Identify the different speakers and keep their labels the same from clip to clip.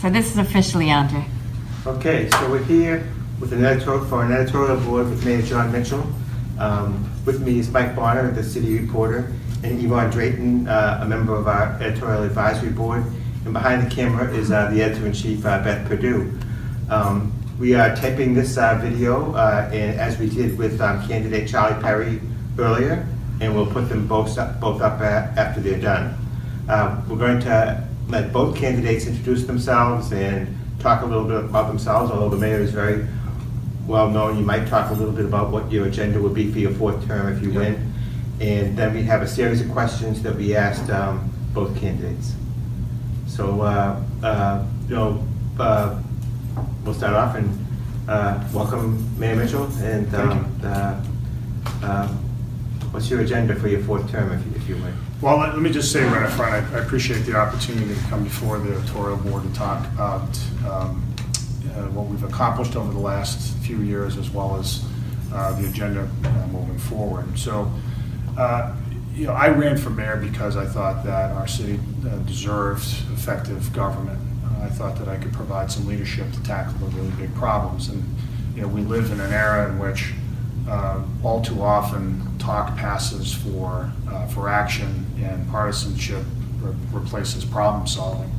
Speaker 1: So this is officially Andre.
Speaker 2: Okay, so we're here with an editorial for an editorial board with Mayor Jon Mitchell. Um, with me is Mike Bonner, the city reporter, and Yvonne Drayton, uh, a member of our editorial advisory board. And behind the camera is uh, the editor-in-chief, uh, Beth Perdue. Um, we are taping this uh, video, uh, and as we did with um, candidate Charlie Perry earlier, and we'll put them both up, both up after they're done. Uh, we're going to let both candidates introduce themselves and talk a little bit about themselves, although the mayor is very well known. You might talk a little bit about what your agenda would be for your fourth term if you win. And then we have a series of questions that we asked um, both candidates. So, uh, uh, you know, uh, we'll start off and uh, welcome Mayor Mitchell. And um, uh, uh, what's your agenda for your fourth term, if you, if you would?
Speaker 3: Well, let, let me just say right up front, I, I appreciate the opportunity to come before the editorial board and talk about um, uh, what we've accomplished over the last few years as well as uh, the agenda uh, moving forward. So, uh, you know, I ran for mayor because I thought that our city uh, deserved effective government. I thought that I could provide some leadership to tackle the really big problems. And, you know, we live in an era in which uh, all too often talk passes for, uh, for action and partisanship re- replaces problem solving.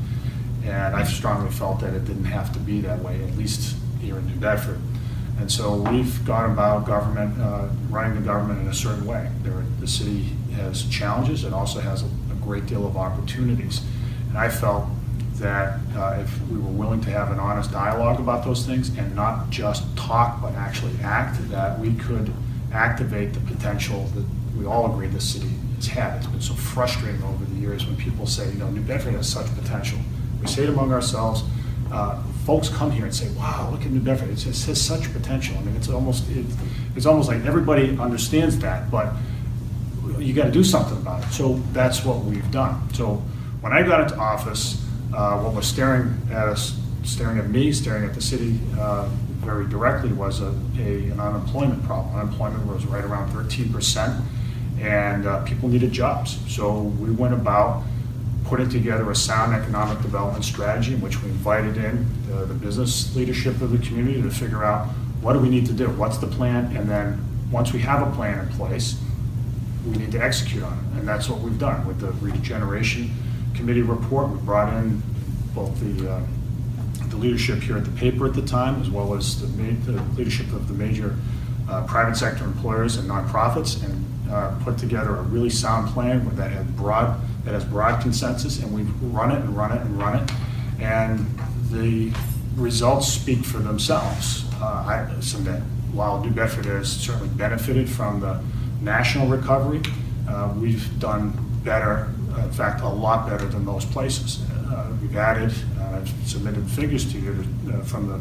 Speaker 3: And I strongly felt that it didn't have to be that way, at least here in New Bedford. And so we've gone about government, uh, running the government in a certain way. There, the city has challenges, it also has a, a great deal of opportunities. And I felt that uh, if we were willing to have an honest dialogue about those things and not just talk but actually act, that we could activate the potential that we all agree the city has had. It's been so frustrating over the years when people say, you know, New Bedford has such potential. We say it among ourselves. Uh, folks come here and say, "Wow, look at New Bedford! It just has such potential." I mean, it's almost it, it's almost like everybody understands that, but you got to do something about it. So that's what we've done. So when I got into office, uh, what was staring at us, staring at me, staring at the city uh, very directly was a, a, an unemployment problem. Unemployment was right around 13 percent, and uh, people needed jobs. So we went about putting together a sound economic development strategy in which we invited in the, the business leadership of the community to figure out what do we need to do, what's the plan, and then once we have a plan in place, we need to execute on it. And that's what we've done with the regeneration committee report. We brought in both the, uh, the leadership here at the paper at the time, as well as the, the leadership of the major uh, private sector employers and nonprofits, and uh, put together a really sound plan that had broad that has broad consensus, and we've run it and run it and run it, and the results speak for themselves. Uh, I, that while New Bedford has certainly benefited from the national recovery, uh, we've done better, in fact, a lot better than most places. Uh, we've added, I've submitted figures to you uh, from the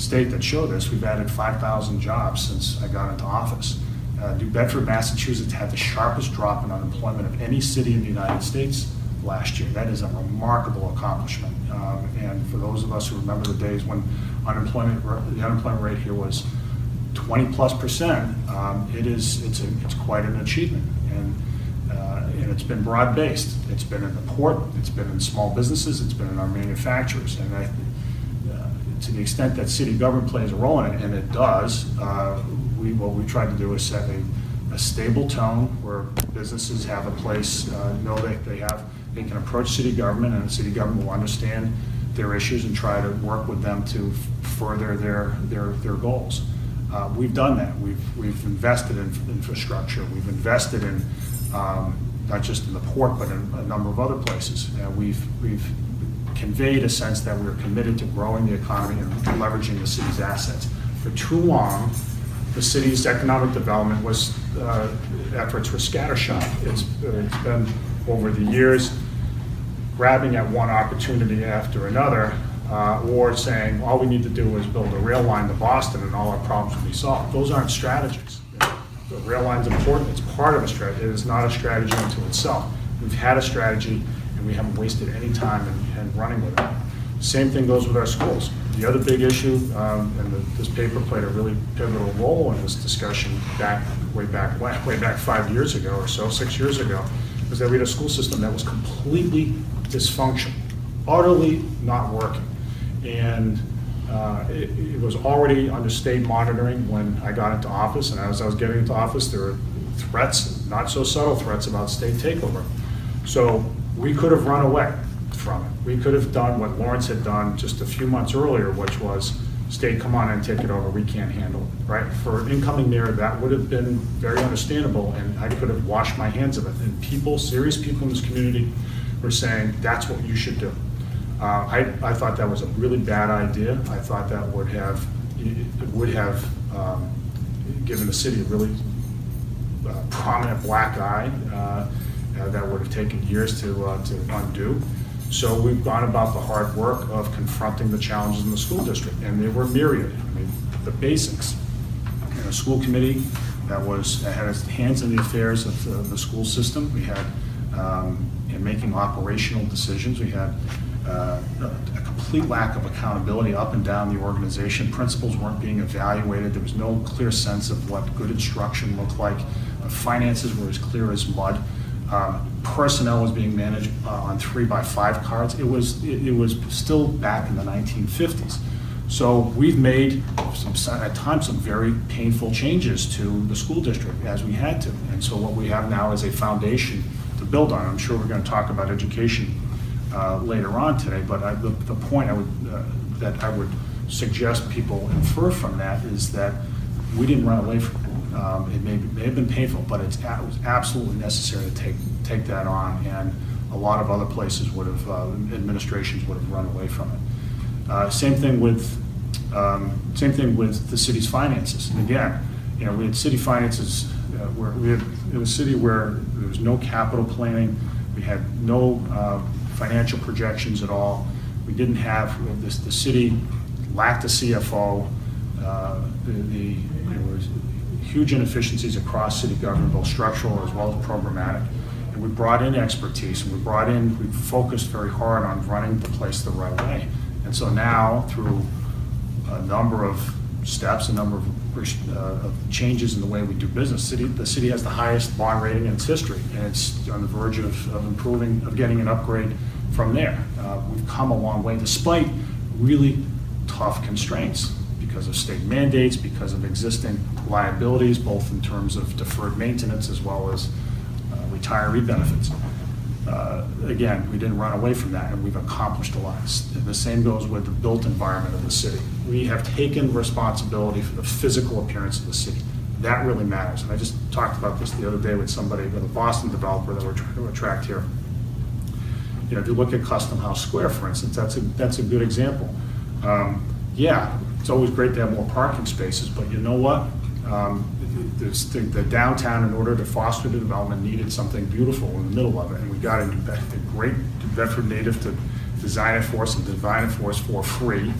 Speaker 3: state that show this, we've added 5,000 jobs since I got into office. Uh, New Bedford, Massachusetts had the sharpest drop in unemployment of any city in the United States last year. That is a remarkable accomplishment. Um, and for those of us who remember the days when unemployment, the unemployment rate here was 20 plus percent, um, it is it's a, it's quite an achievement. And uh, and it's been broad based. It's been in the port. It's been in small businesses. It's been in our manufacturers. And I, uh, to the extent that city government plays a role in it, and it does, uh, we what we tried to do is set a, a stable tone where businesses have a place, uh, know that they have they can approach city government, and the city government will understand their issues and try to work with them to further their their their goals. Uh, we've done that. We've, we've invested in infrastructure. We've invested in um, not just in the port, but in a number of other places. Uh, we've, we've conveyed a sense that we're committed to growing the economy and leveraging the city's assets. For too long, the city's economic development was uh, efforts were scattershot. It's, it's been over the years grabbing at one opportunity after another uh, or saying, all we need to do is build a rail line to Boston and all our problems will be solved. Those aren't strategies. The rail line's important, it's part of a strategy, it is not a strategy unto itself. We've had a strategy, and we haven't wasted any time in, in running with it. Same thing goes with our schools. The other big issue, um, and the- this paper played a really pivotal role in this discussion back, way back, way back five years ago or so, six years ago, was that we had a school system that was completely dysfunctional, utterly not working. And uh, it it was already under state monitoring when I got into office, and as I was getting into office, there were threats, not so subtle threats about state takeover. So we could have run away from it. We could have done what Lawrence had done just a few months earlier, which was, state, come on and take it over, we can't handle it, right? For an incoming mayor, that would have been very understandable, and I could have washed my hands of it. And people, serious people in this community were saying, that's what you should do. Uh, I, I thought that was a really bad idea. I thought that would have, would have um, given the city a really uh, prominent black eye uh, uh, that would have taken years to, uh, to undo. So we've gone about the hard work of confronting the challenges in the school district, and they were myriad. I mean, the basics. And a school committee that was, had its hands in the affairs of the, the school system. We had, um, in making operational decisions, we had uh, a complete lack of accountability up and down the organization. Principals weren't being evaluated. There was no clear sense of what good instruction looked like. Uh, Finances were as clear as mud. Um, Personnel was being managed uh, on three-by-five cards. It was, it it was still back in the 1950s. So we've made some, at times, some very painful changes to the school district as we had to. And so what we have now is a foundation to build on. I'm sure we're going to talk about education uh, later on today, but I- the, the point I would, uh, that I would suggest people infer from that is that we didn't run away from it. Um, It may, may have been painful, but it was absolutely necessary to take, take that on, and a lot of other places would have, uh, administrations would have run away from it. Uh, Same thing with, um, same thing with the city's finances. Again, you know, we had city finances, uh, where, we had, it was a city where there was no capital planning, we had no uh, financial projections at all. We didn't have, this, the city lacked a CFO. uh, The, the- there was huge inefficiencies across city government, both structural as well as programmatic. And we brought in expertise, and we brought in, we focused very hard on running the place the right way. And so now, through a number of steps, a number of, uh, of changes in the way we do business. City, the city has the highest bond rating in its history, and it's on the verge of, of improving, of getting an upgrade from there. Uh, we've come a long way despite really tough constraints because of state mandates, because of existing liabilities, both in terms of deferred maintenance as well as uh, retiree benefits. Uh, Again, we didn't run away from that, and we've accomplished a lot. S- The same goes with the built environment of the city. We have taken responsibility for the physical appearance of the city. That really matters. And I just talked about this the other day with somebody, with a Boston developer that we're trying to attract here. You know, if you look at Custom House Square, for instance, that's a, that's a good example. Um, Yeah, it's always great to have more parking spaces, but you know what? Um, there's- The the downtown, in order to foster the development, needed something beautiful in the middle of it, and we got a a great Bedford native to design it for us and design it for us for free,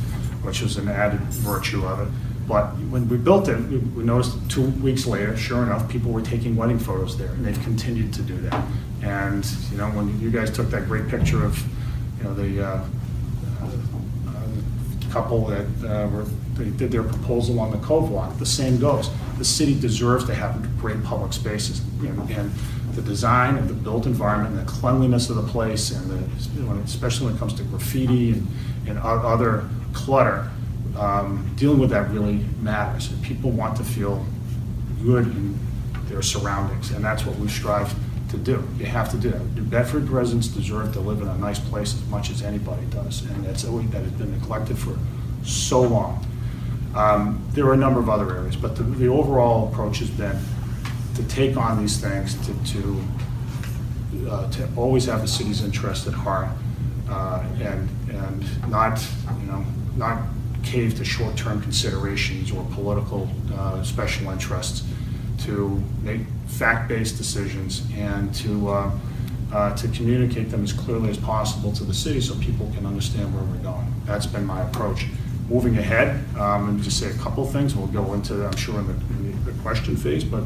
Speaker 3: which is an added virtue of it. But when we built it, we we noticed two weeks later, sure enough, people were taking wedding photos there, and they've continued to do that. And, you know, when you guys took that great picture of, you know, the, uh, couple that uh, were, they did their proposal on the Cove Walk, the same goes. The city deserves to have great public spaces. And and the design of the built environment, and the cleanliness of the place, and the, especially when it comes to graffiti and, and other clutter, um, dealing with that really matters. And people want to feel good in their surroundings, and that's what we strive to do. You have to do that. New Bedford residents deserve to live in a nice place as much as anybody does, and that's always, that has been neglected for so long. Um, There are a number of other areas, but the, the overall approach has been to take on these things, to, to, uh, to always have the city's interest at heart, uh, and, and not, you know, not cave to short-term considerations or political uh, special interests, to make fact-based decisions and to uh, uh, to communicate them as clearly as possible to the city so people can understand where we're going. That's been my approach. Moving ahead, um, let me just say a couple things. We'll go into, I'm sure, in the, in the question phase, but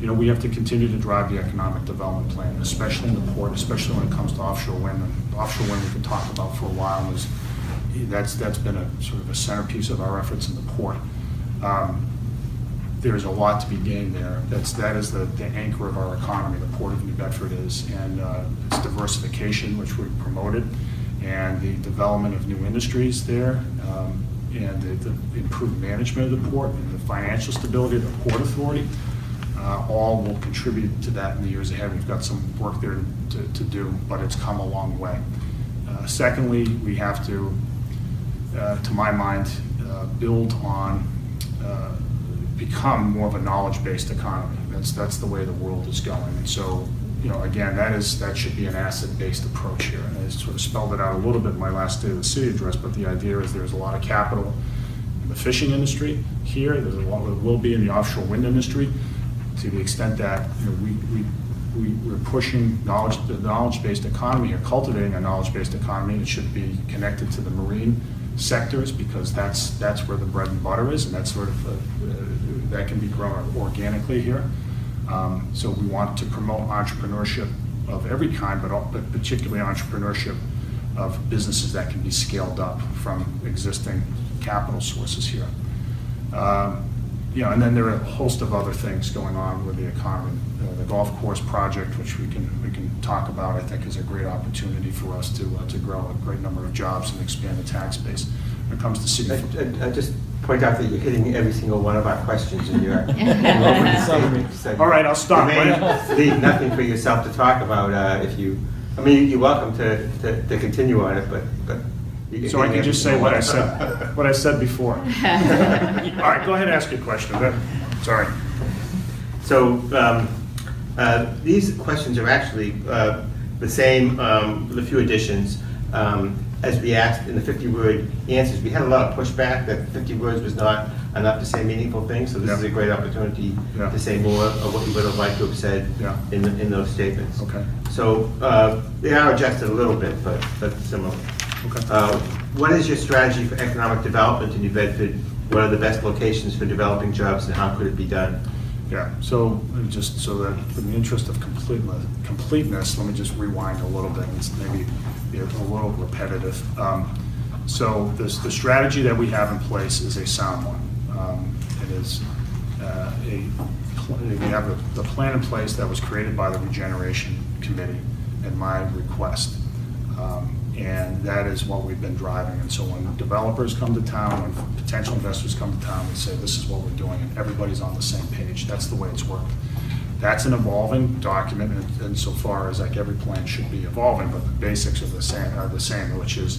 Speaker 3: you know, we have to continue to drive the economic development plan, especially in the port, especially when it comes to offshore wind. And offshore wind we can talk about for a while, is, that's, that's been a sort of a centerpiece of our efforts in the port. Um, There's a lot to be gained there. That's, that is the, the anchor of our economy, the Port of New Bedford is, and uh, it's diversification, which we promoted, and the development of new industries there, um, and the the improved management of the port, and the financial stability of the Port Authority uh, all will contribute to that in the years ahead. We've got some work there to, to do, but it's come a long way. Uh, Secondly, we have to, uh, to my mind, uh, build on, uh, become more of a knowledge-based economy. That's, that's the way the world is going. And so, you know, again, that is, that should be an asset-based approach here. And I sort of spelled it out a little bit in my last day of the city address, but the idea is there's a lot of capital in the fishing industry here, there's a lot, there will be in the offshore wind industry, to the extent that, you know, we, we, we, we're pushing knowledge, the knowledge-based economy here, cultivating a knowledge-based economy, it should be connected to the marine sectors, because that's, that's where the bread and butter is, and that's sort of, uh, that can be grown organically here. Um, So we want to promote entrepreneurship of every kind, but al- but particularly entrepreneurship of businesses that can be scaled up from existing capital sources here. Um, You know, and then there are a host of other things going on with the economy. Uh, The golf course project, which we can, we can talk about, I think is a great opportunity for us to, uh, to grow a great number of jobs and expand the tax base. When it comes to city.
Speaker 2: I- I I just point out that you're hitting every single one of our questions in your in your opening statement. so
Speaker 3: All right, I'll stop.
Speaker 2: You may leave nothing for yourself to talk about uh, if you, I mean, you're welcome to, to to continue on it, but, but. You're
Speaker 3: So I can just say what I said, what I said before. All right, go ahead and ask your question. Go- Sorry.
Speaker 2: So um, uh, these questions are actually uh, the same, um, with a few additions. Um, As we asked in the 50-word answers, we had a lot of pushback that 50 words was not enough to say meaningful things, so this is a
Speaker 3: Yeah.
Speaker 2: great opportunity
Speaker 3: Yeah.
Speaker 2: to say more of what you would have liked to have said
Speaker 3: Yeah.
Speaker 2: in, in those statements.
Speaker 3: Okay.
Speaker 2: So uh, they are adjusted a little bit, but, but similar.
Speaker 3: Okay.
Speaker 2: Uh, What is your strategy for economic development in New Bedford? What are the best locations for developing jobs, and how could it be done?
Speaker 3: Yeah, so just so that, in the interest of completeness, completeness, let me just rewind a little bit, and maybe be a little repetitive. Um, So this, the strategy that we have in place is a sound one. Um, It is uh, a, we have the- the plan in place that was created by the Regeneration Committee at my request. Um, And that is what we've been driving. And so when developers come to town, when potential investors come to town, we say, this is what we're doing, and everybody's on the same page. That's the way it's worked. That's an evolving document, and- and so far as like every plan should be evolving, but the basics are the same, are the same, which is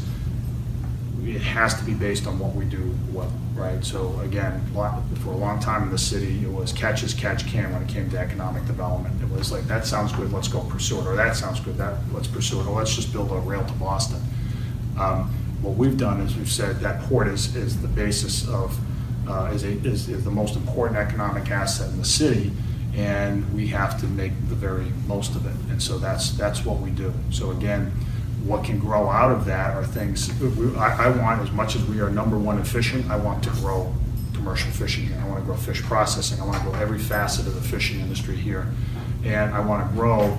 Speaker 3: it has to be based on what we do well, right? So again, for a long time in the city, it was catch as catch can when it came to economic development. It was like, that sounds good, let's go pursue it, or that sounds good, that, let's pursue it, or let's just build a rail to Boston. Um, What we've done is we've said that port is, is the basis of, uh, is a, is, is the most important economic asset in the city, and we have to make the very most of it. And so that's, that's what we do. So again, what can grow out of that are things, I, I want, as much as we are number one in fishing, I want to grow commercial fishing here. I want to grow fish processing. I want to grow every facet of the fishing industry here. And I want to grow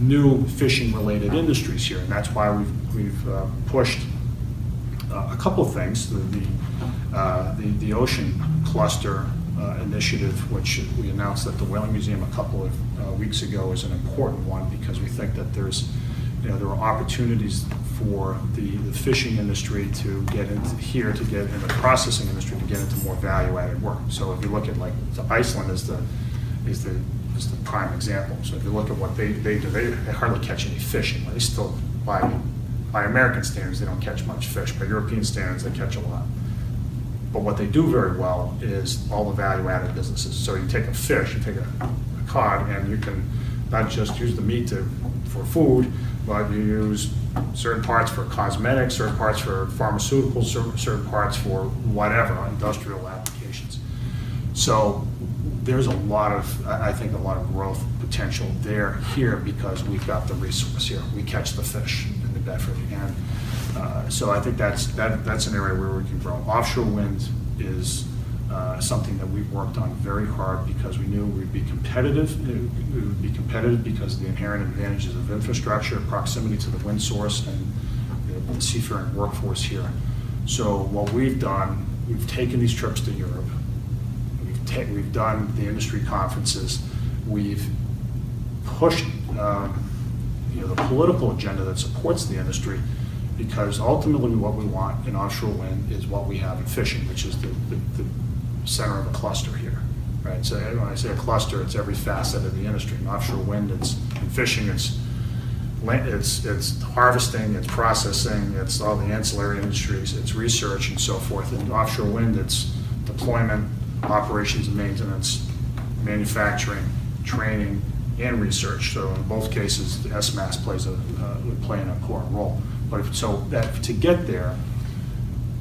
Speaker 3: new fishing-related industries here. And that's why we've, we've uh, pushed uh, a couple of things. The, the, uh, the the ocean cluster uh, initiative, which we announced at the Whaling Museum a couple of uh, weeks ago, is an important one because we think that there's, you know, there are opportunities for the, the fishing industry to get into here, to get in the processing industry to get into more value-added work. So if you look at like Iceland is the is the is the prime example. So if you look at what they, they do, they hardly catch any fish. They still by by American standards, they don't catch much fish. By European standards, they catch a lot. But what they do very well is all the value-added businesses. So you take a fish, you take a, a cod, and you can not just use the meat to, for food, but you use certain parts for cosmetics, certain parts for pharmaceuticals, certain, certain parts for whatever, industrial applications. So there's a lot of, I think, a lot of growth potential there, here, because we've got the resource here. We catch the fish in the Bedford. And uh, so I think that's, that that's an area where we can grow. Offshore wind is uh, something that we've worked on very hard because we knew we'd be competitive. It would be competitive because of the inherent advantages of infrastructure, proximity to the wind source, and know, the seafaring workforce here. So what we've done, we've taken these trips to Europe. We've we've done the industry conferences. We've pushed, um, you know, the political agenda that supports the industry, because ultimately what we want in offshore wind is what we have in fishing, which is the, the, the center of a cluster here, right? So when I say a cluster, it's every facet of the industry. In offshore wind, it's, in fishing, it's, it's, it's harvesting, it's processing, it's all the ancillary industries, it's research and so forth. In offshore wind, it's deployment, operations and maintenance, manufacturing, training, and research. So in both cases, the S-Mast plays a, uh, would play an important role. But if, so that, to get there,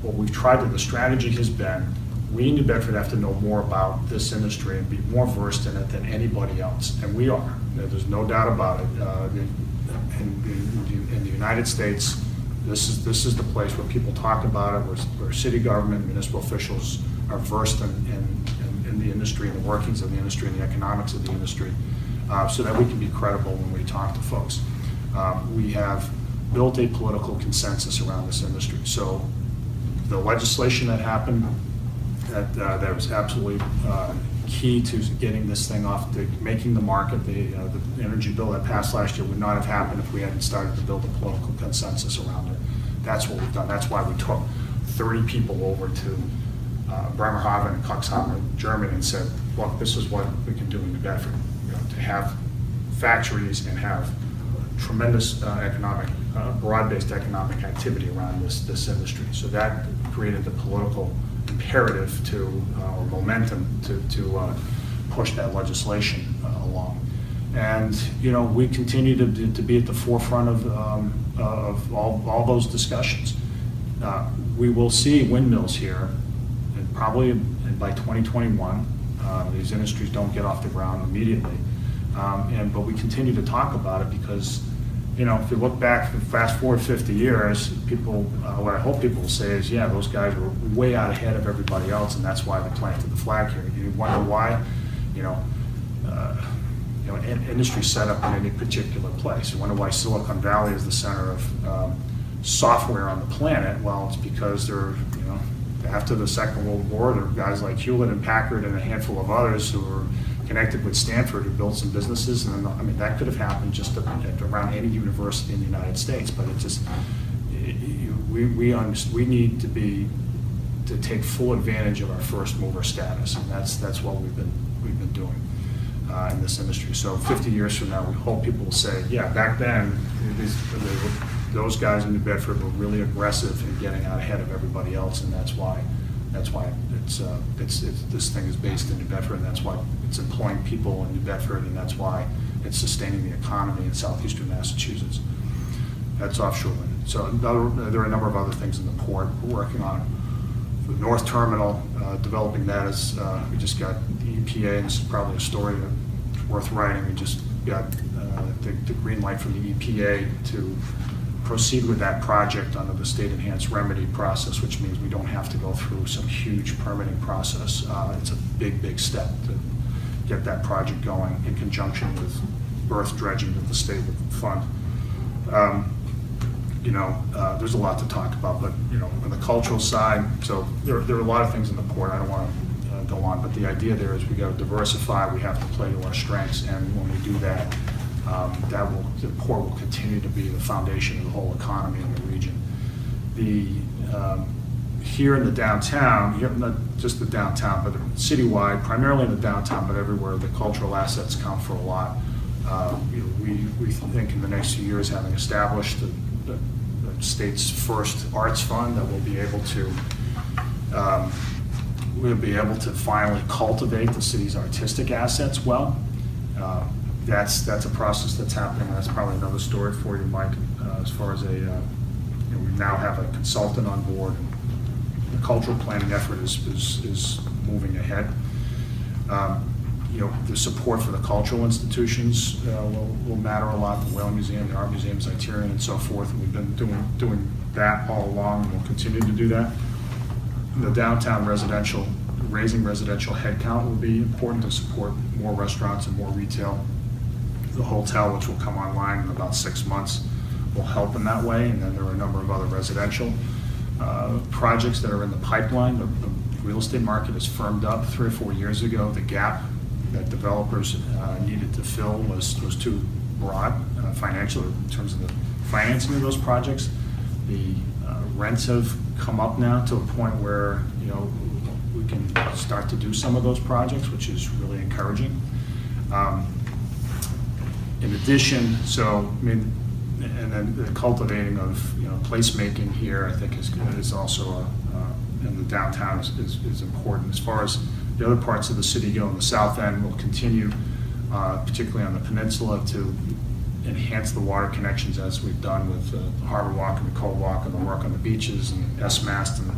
Speaker 3: what we've tried to, the strategy has been, we in New Bedford have to know more about this industry and be more versed in it than anybody else, and we are. There's no doubt about it. Uh, In, in- in the United States, this is, this is the place where people talk about it, where, where city government, municipal officials are versed in, in, in- the industry, and the workings of the industry, and the economics of the industry, uh, so that we can be credible when we talk to folks. Um, We have built a political consensus around this industry. So the legislation that happened, that, uh, that was absolutely uh, key to getting this thing off, the- making the market, the, uh, the energy bill that passed last year would not have happened if we hadn't started to build a political consensus around it. That's what we've done. That's why we took 30 people over to uh, Bremerhaven and Cuxhaven, Germany, and said, look, this is what we can do in New Bedford. You know, To have factories and have tremendous uh, economic, uh, broad-based economic activity around this, this industry. So that created the political imperative to, uh, or momentum to, to uh, push that legislation uh, along. And, you know, we continue to, to be at the forefront of, um, of all, all those discussions. Uh, We will see windmills here, and probably by 2021. Uh, These industries don't get off the ground immediately. Um, And, but we continue to talk about it because, you know, if you look back, fast forward 50 years, people, uh, what I hope people say is, yeah, those guys were way out ahead of everybody else, and that's why they planted the flag here. You wonder why, you know, uh, you know, in- industry set up in any particular place. You wonder why Silicon Valley is the center of um, software on the planet. Well, it's because they're, you know, after the Second World War, there were guys like Hewlett and Packard and a handful of others who were connected with Stanford who built some businesses. And, I mean, that could have happened just around any university in the United States, but it just, we, we, we need to be, to take full advantage of our first mover status. And that's, that's what we've been, we've been doing uh, in this industry. So 50 years from now, we hope people will say, yeah, back then, these, those guys in New Bedford were really aggressive in getting out ahead of everybody else, and that's why, that's why it's, uh, it's, it's, this thing is based in New Bedford, and that's why it's employing people in New Bedford, and that's why it's sustaining the economy in southeastern Massachusetts. That's offshore wind. So another- there are a number of other things in the port we're working on. The North Terminal, uh, developing that is, uh, we just got the EPA, and this is probably a story that's worth writing. We just got uh, the the green light from the EPA to proceed with that project under the state enhanced remedy process, which means we don't have to go through some huge permitting process. Uh, It's a big, big step to get that project going in conjunction with berth dredging that the state would fund. Um, you know, uh, there's a lot to talk about, but, you know, on the cultural side, so there, there are a lot of things in the port, I don't want to go on, but the idea there is we got to diversify, we have to play to our strengths, and when we do that, um, that will, the port will continue to be the foundation of the whole economy in the region. The, um, here in the downtown, not just the downtown, but citywide, primarily in the downtown, but everywhere, the cultural assets count for a lot. Uh, you know, We, we think in the next few years, having established the, the the state's first arts fund, that we'll be able to, um, we'll be able to finally cultivate the city's artistic assets well. Uh, That's, that's a process that's happening, that's probably another story for you, Mike, uh, as far as a, uh, you know, we now have a consultant on board, and the cultural planning effort is, is, is moving ahead. Um, you know, the support for the cultural institutions uh, will, will matter a lot, the Whale Museum, the Art Museum, Zeiterion, and so forth. And we've been doing, doing that all along, and we'll continue to do that. The downtown residential, raising residential headcount will be important to support more restaurants and more retail. The hotel, which will come online in about six months, will help in that way. And then there are a number of other residential uh, projects that are in the pipeline. The the real estate market has firmed up three or four years ago. The gap that developers uh, needed to fill was, was too broad uh, financially in terms of the financing of those projects. The uh, rents have come up now to a point where, you know, we can start to do some of those projects, which is really encouraging. Um, in addition, so, I mean, and then the cultivating of, you know, placemaking here, I think is, is also, a, uh, in the downtown is, is is important. As far as the other parts of the city go, in the south end, we'll continue, uh, particularly on the peninsula, to enhance the water connections as we've done with uh, the Harbor Walk and the Cove Walk and the work on the beaches and S-Mast and,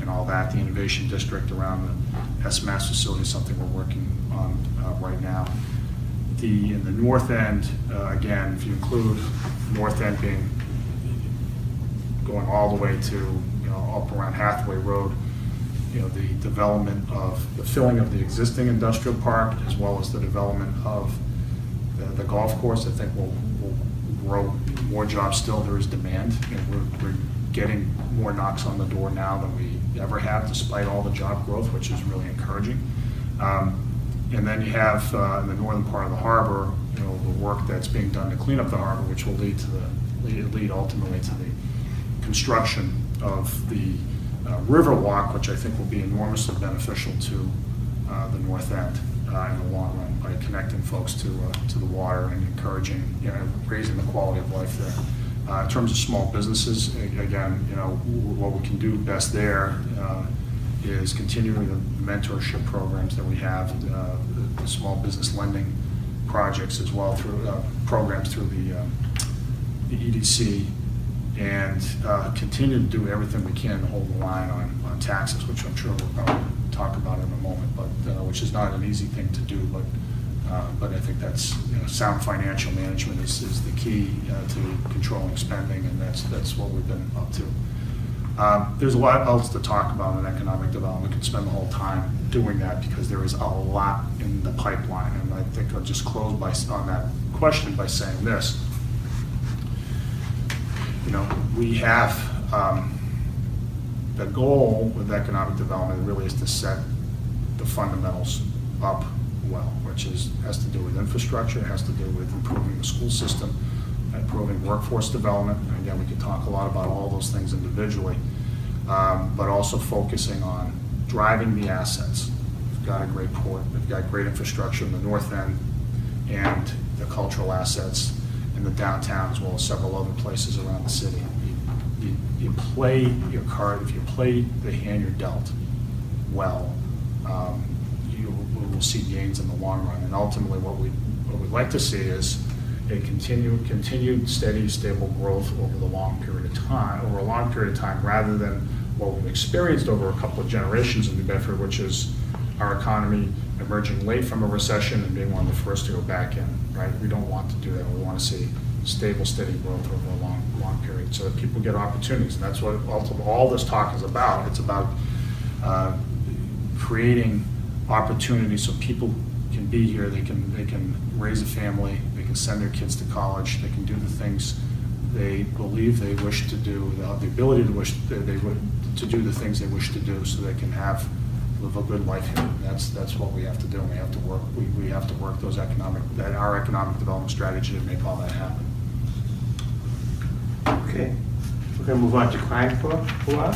Speaker 3: and all that. The innovation district around the S-Mast facility is something we're working on uh, right now. The, in the north end, uh, again, if you include north end being going all the way to, you know, up around Hathaway Road, you know, the development of, the filling of the existing industrial park, as well as the development of the- the golf course, I think will, will grow more jobs still. There is demand, and we're, we're getting more knocks on the door now than we ever have, despite all the job growth, which is really encouraging. Um, And then you have, uh, in the northern part of the harbor, you know, the work that's being done to clean up the harbor, which will lead to the, lead- lead ultimately to the construction of the uh, Riverwalk, which I think will be enormously beneficial to uh, the north end uh, in the long run by connecting folks to, uh, to the water and encouraging, you know, raising the quality of life there. Uh, In terms of small businesses, again, you know, what we can do best there uh, is continuing the mentorship programs that we have, uh, the- the small business lending projects as well through, uh, programs through the um, the EDC, and uh, continue to do everything we can to hold the line on, on taxes, which I'm sure we'll probably talk about in a moment, but, uh, which is not an easy thing to do, but, uh, but I think that's, you know, sound financial management is, is the key uh, to controlling spending, and that's, that's what we've been up to. Um, There's a lot else to talk about in economic development. We could spend the whole time doing that because there is a lot in the pipeline. And I think I'll just close by, on that question by saying this. You know, we have, um, the goal with economic development really is to set the fundamentals up well, which is, has to do with infrastructure, has to do with improving the school system, improving workforce development. Again, we could talk a lot about all those things individually, um, but also focusing on driving the assets. We've got a great port, we've got great infrastructure in the north end, and the cultural assets in the downtown, as well as several other places around the city. You- You, play your card, if you play the hand you're dealt well, um, you will see gains in the long run. And ultimately, what we, what we'd like to see is a continued, continued steady, stable growth over the long period of time, over a long period of time, rather than what we've experienced over a couple of generations in New Bedford, which is our economy emerging late from a recession and being one of the first to go back in, right? We don't want to do that. We want to see stable, steady growth over a long, long period so that people get opportunities. And that's what all this talk is about. It's about uh, creating opportunities so people can be here, they can, they can raise a family, can send their kids to college, they can do the things they believe they wish to do, they have the ability to wish, they they would, to do the things they wish to do so they can have, live a good life here. That's, that's what we have to do. We have to work, we, we have to work those economic, that our economic development strategy to make all that happen.
Speaker 2: Okay, we're going to move on to crime for for a while.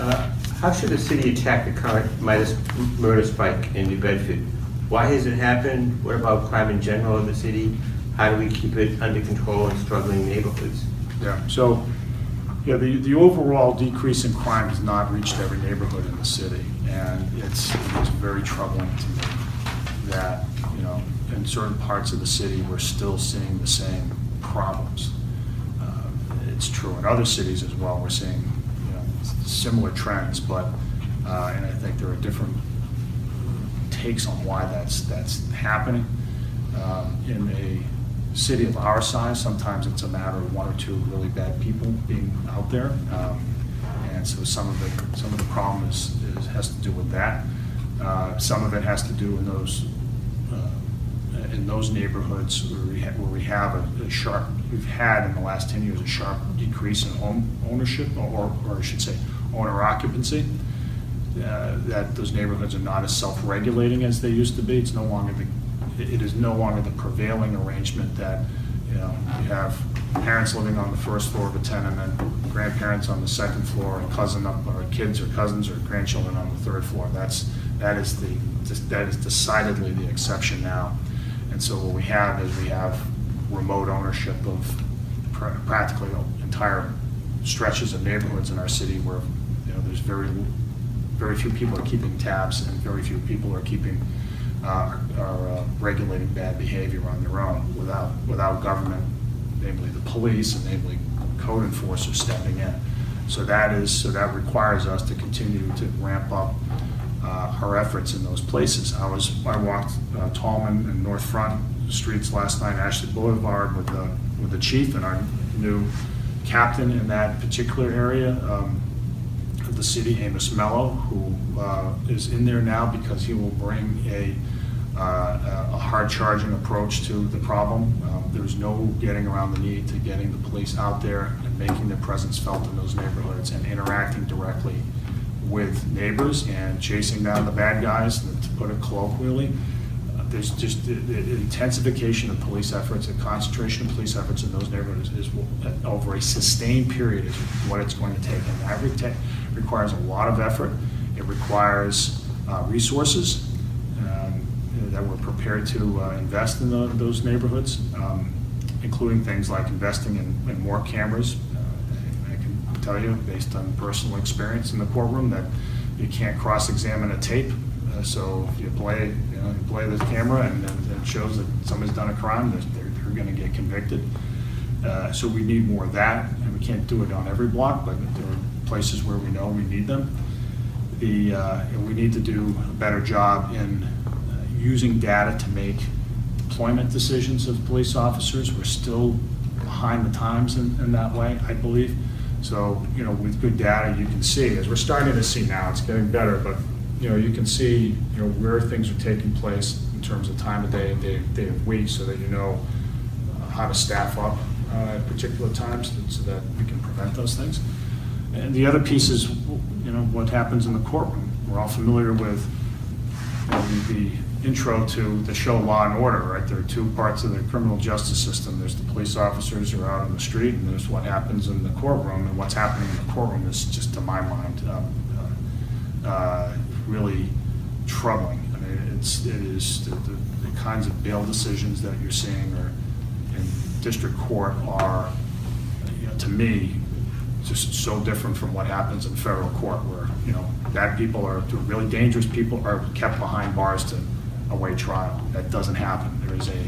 Speaker 2: Uh, How should the city attack the current Midas murder spike in New Bedford? Why has it happened? What about crime in general in the city? How do we keep it under control in struggling neighborhoods?
Speaker 3: Yeah, so, yeah, the, the overall decrease in crime has not reached every neighborhood in the city, and it's, it's very troubling to me that, you know, in certain parts of the city, we're still seeing the same problems. Uh, It's true in other cities as well, we're seeing, you know, similar trends, but, uh, and I think there are different takes on why that's, that's happening. Um, In a city of our size, sometimes it's a matter of one or two really bad people being out there. Um, And so some of the, some of the problem is, is, has to do with that. Uh, Some of it has to do in those, uh, in those neighborhoods where we, ha- where we have a- a sharp, we've had in the last 10 years, a sharp decrease in home ownership, or, or I should say, owner occupancy. Uh, That those neighborhoods are not as self-regulating as they used to be. It's no longer the, it is no longer the prevailing arrangement that, you know, you have parents living on the first floor of a tenement, grandparents on the second floor, and cousin up, or kids or cousins or grandchildren on the third floor. That's, that is the, that is decidedly the exception now. And so what we have is we have remote ownership of pr- practically entire stretches of neighborhoods in our city where, you know, there's very, very few people are keeping tabs and very few people are keeping, uh, are uh, regulating bad behavior on their own without, without government, namely the police and namely code enforcers stepping in. So that is, so that requires us to continue to ramp up uh, our efforts in those places. I was, I walked uh, Tallman and North Front streets last night, Ashley Boulevard with the, with the chief and our new captain in that particular area um, the city, Amos Mello, who uh, is in there now because he will bring a, uh, a hard charging approach to the problem. Um, There's no getting around the need to getting the police out there and making their presence felt in those neighborhoods and interacting directly with neighbors and chasing down the bad guys, to put it colloquially. There's just the- the intensification of police efforts and concentration of police efforts in those neighborhoods is, uh, over a sustained period is what it's going to take. And that reta- requires a lot of effort. It requires uh, resources um, that we're prepared to uh, invest in tho- those neighborhoods, um, including things like investing in in more cameras. Uh, I can tell you, based on personal experience in the courtroom, that you can't cross-examine a tape. Uh, So if you play, you know, you play the camera and it shows that somebody's done a crime, they're, they're- going to get convicted. Uh, So we need more of that, and we can't do it on every block, but there are places where we know we need them. The, uh, and we need to do a better job in uh, using data to make deployment decisions of police officers. We're still behind the times in, in that way, I believe. So, you know, with good data, you can see, as we're starting to see now, it's getting better, but, you know, you can see, you know, where things are taking place in terms of time of day, day, day of week, so that you know uh, how to staff up uh, at particular times so that we can prevent those things. And the other piece is, you know, what happens in the courtroom. We're all familiar with you know, the intro to the show Law and Order, right? There are two parts of the criminal justice system. There's the police officers who are out on the street, and there's what happens in the courtroom. And what's happening in the courtroom is just, to my mind, um, uh, uh, really troubling. I mean, it's, it is, the, the the kinds of bail decisions that you're seeing are, in district court are, you know, to me, just so different from what happens in federal court where, you know, bad people are, really dangerous people are kept behind bars to await trial. That doesn't happen. There is a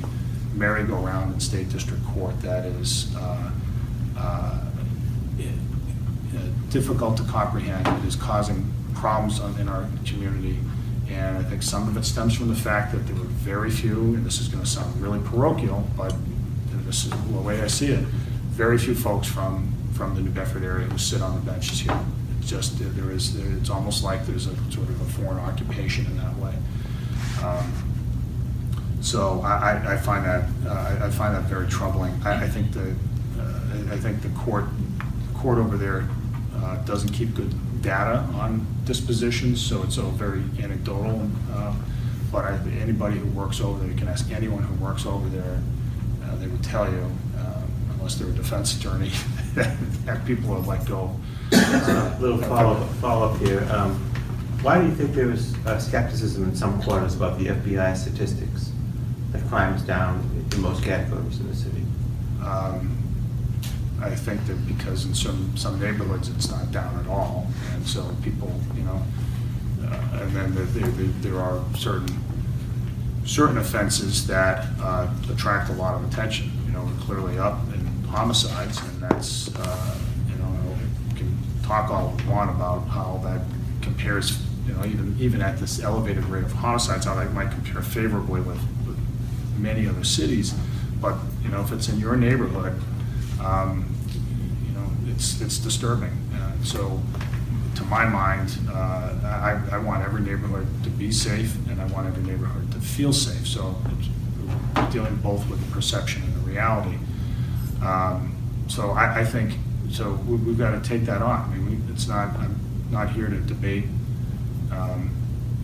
Speaker 3: merry-go-round in state district court that is uh, uh, difficult to comprehend. It is causing problems in our community. And I think some of it stems from the fact that there were very few, and this is going to sound really parochial, but this is the way I see it, very few folks from, from the New Bedford area who sit on the benches here. It's just, there is, it's almost like there's a sort of a foreign occupation in that way. Um, So I, I- find that, uh, I find that very troubling. I, I think the, uh, I think the court, court over there uh, doesn't keep good data on dispositions, so it's all very anecdotal. uh, But I, anybody who works over there, you can ask anyone who works over there, uh, they would tell you, uh, unless they're a defense attorney, that people are let go.
Speaker 2: A Little follow-up, follow-up here. Um, Why do you think there was uh, skepticism in some quarters about the FBI statistics? That crime is down in most categories in the city.
Speaker 3: Um, I think that because in some, some neighborhoods, it's not down at all, and so people, you know, uh, and then there- there, there are certain, certain offenses that uh, attract a lot of attention, you know, we're clearly up in homicides, and that's, uh, you know, we can talk all we want about how that compares you know, even, even at this elevated rate of homicides, how that might compare favorably with, with many other cities. But, you know, if it's in your neighborhood, um, you know, it's, it's disturbing. So, to my mind, uh, I, I want every neighborhood to be safe, and I want every neighborhood to feel safe. So, dealing both with the perception and the reality. Um, So I, I think, so we- we've got to take that on. I mean, we- it's not, I'm not here to debate, um,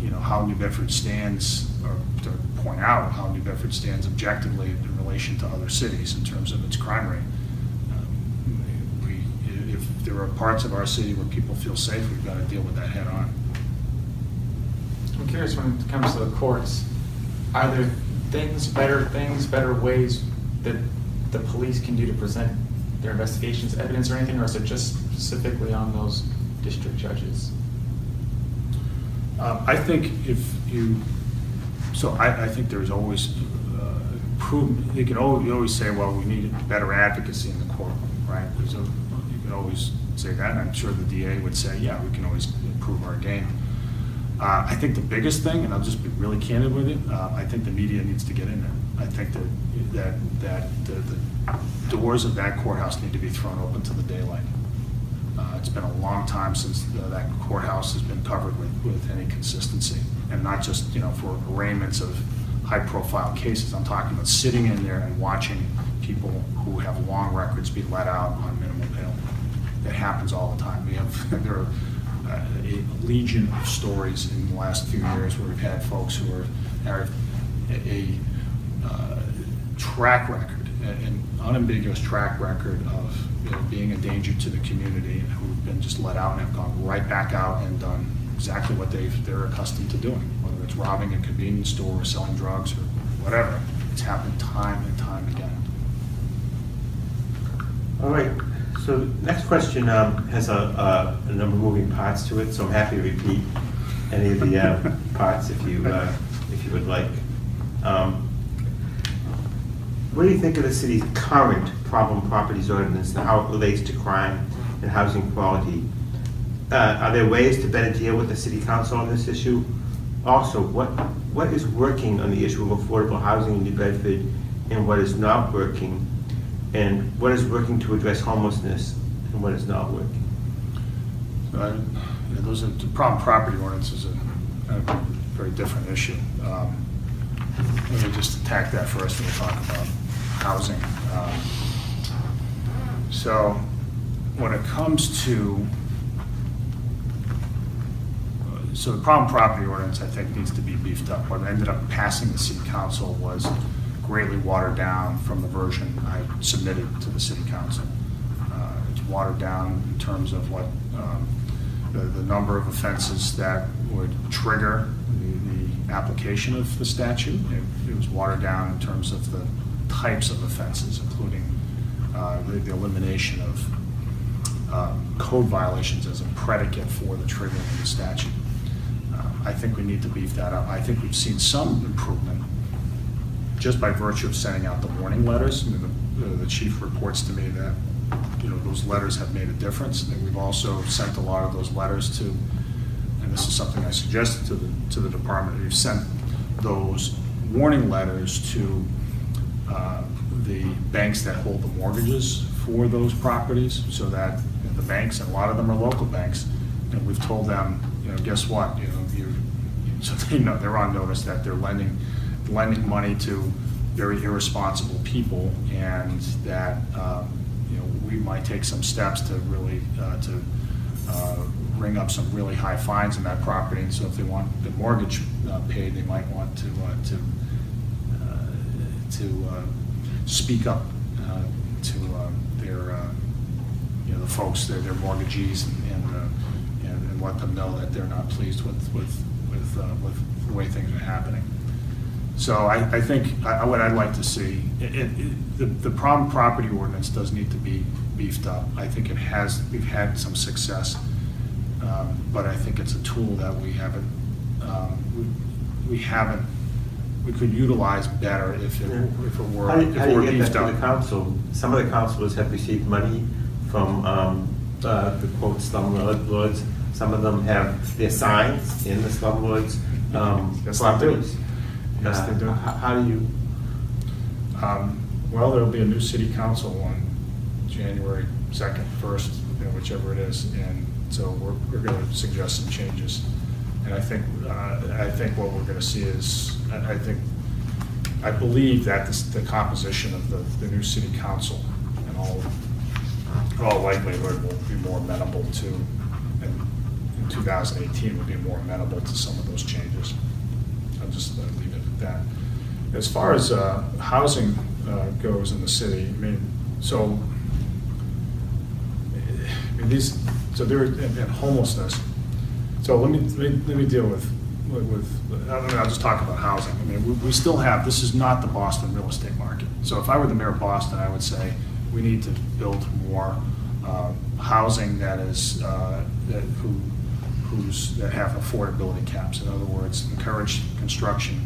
Speaker 3: you know, how New Bedford stands, or to point out how New Bedford stands objectively in relation to other cities in terms of its crime rate. There are parts of our city where people feel safe, we've got to deal with that head on.
Speaker 4: I'm curious when it comes to the courts, are there things, better things, better ways that the police can do to present their investigations, evidence or anything, or is it just specifically on those district judges?
Speaker 3: Um, I think if you, so I, I think there's always uh, improvement, you can always, you always say, well, we need better advocacy in the courtroom, right? There's a, always say that, and I'm sure the DA would say, yeah, we can always improve our game. Uh, I think the biggest thing, and I'll just be really candid with you, uh, I think the media needs to get in there. I think that, that, that the, the doors of that courthouse need to be thrown open to the daylight. Uh, It's been a long time since uh, that courthouse has been covered with, with any consistency. And not just, you know, for arraignments of high-profile cases. I'm talking about sitting in there and watching people who have long records be let out on minimum bail. That happens all the time. We have, there are uh, a legion of stories in the last few years where we've had folks who are, are a, a uh, track record, an unambiguous track record of you know, being a danger to the community who've been just let out and have gone right back out and done exactly what they've, they're accustomed to doing, whether it's robbing a convenience store or selling drugs or whatever. It's happened time and time again.
Speaker 2: All right, so next question um, has a, a a number of moving parts to it, so I'm happy to repeat any of the uh, parts if you, uh, if you would like. Um, What do you think of the city's current problem properties ordinance and how it relates to crime and housing quality? Uh, Are there ways to better deal with the city council on this issue? Also, what, what is working on the issue of affordable housing in New Bedford and what is not working? And what is working to address homelessness and what is not working?
Speaker 3: So I- yeah, Those are, the problem property ordinance is a a very different issue. Um, Let me just attack that first, and we'll talk about housing. Um, So when it comes to, so the problem property ordinance, I think, needs to be beefed up. What ended up passing the city council was greatly watered down from the version I submitted to the city council. Uh, It's watered down in terms of what, um, the, the number of offenses that would trigger the, the application of the statute. It- It was watered down in terms of the types of offenses, including uh, the the elimination of um, code violations as a predicate for the triggering of the statute. Uh, I think we need to beef that up. I think we've seen some improvement just by virtue of sending out the warning letters. I mean, the- The chief reports to me that, you know, those letters have made a difference. And we've also sent a lot of those letters to, and this is something I suggested to the, to the department, we've sent those warning letters to uh, the banks that hold the mortgages for those properties, so that you know, the banks, and a lot of them are local banks, and we've told them, you know, guess what, you know, you, so they know, they're on notice that they're lending, lending money to very irresponsible people, and that, um, you know, we might take some steps to really, uh, to uh, ring up some really high fines on that property, and so if they want the mortgage uh, paid, they might want to, uh, to uh, to uh, speak up to their, you know, the folks, their their mortgagees, and, and, and and let them know that they're not pleased with, with, with, with the way things are happening. So I, I think, I, what I'd like to see, it, it, the, the problem property ordinance does need to be beefed up. I think it has, we've had some success, um, but I think it's a tool that we haven't, um, we, we haven't, we could utilize better if it, if it were,
Speaker 2: How do
Speaker 3: if
Speaker 2: how
Speaker 3: it
Speaker 2: do
Speaker 3: were
Speaker 2: you get that
Speaker 3: beefed
Speaker 2: to the
Speaker 3: up.
Speaker 2: council? Some of the councilors have received money from um, uh, the quote slumlords. Some of them have their signs in the slumlords. um,
Speaker 3: Yes, they do.
Speaker 2: properties.
Speaker 3: Yes, they
Speaker 2: Uh,
Speaker 3: do.
Speaker 2: h- How do you,
Speaker 3: Um, Well, there'll be a new city council on January 2nd, 1st, you know, whichever it is, and so we're, we're going to suggest some changes. And I think, uh, I think what we're going to see is, I I think, I believe that this- the composition of the, the new city council and all, in all likelihood will be more amenable to, and in 2018 will be more amenable to some of those changes. I'll just uh, leave it that. As far as uh, housing uh, goes in the city, I mean, so, I mean, these, so there, and and homelessness. So let me, let me, let me deal with, with, I know, I'll just talk about housing. I mean, we, we still have, this is not the Boston real estate market. So if I were the mayor of Boston, I would say, we need to build more uh, housing that is, uh, that who, who's, that have affordability caps. In other words, encourage construction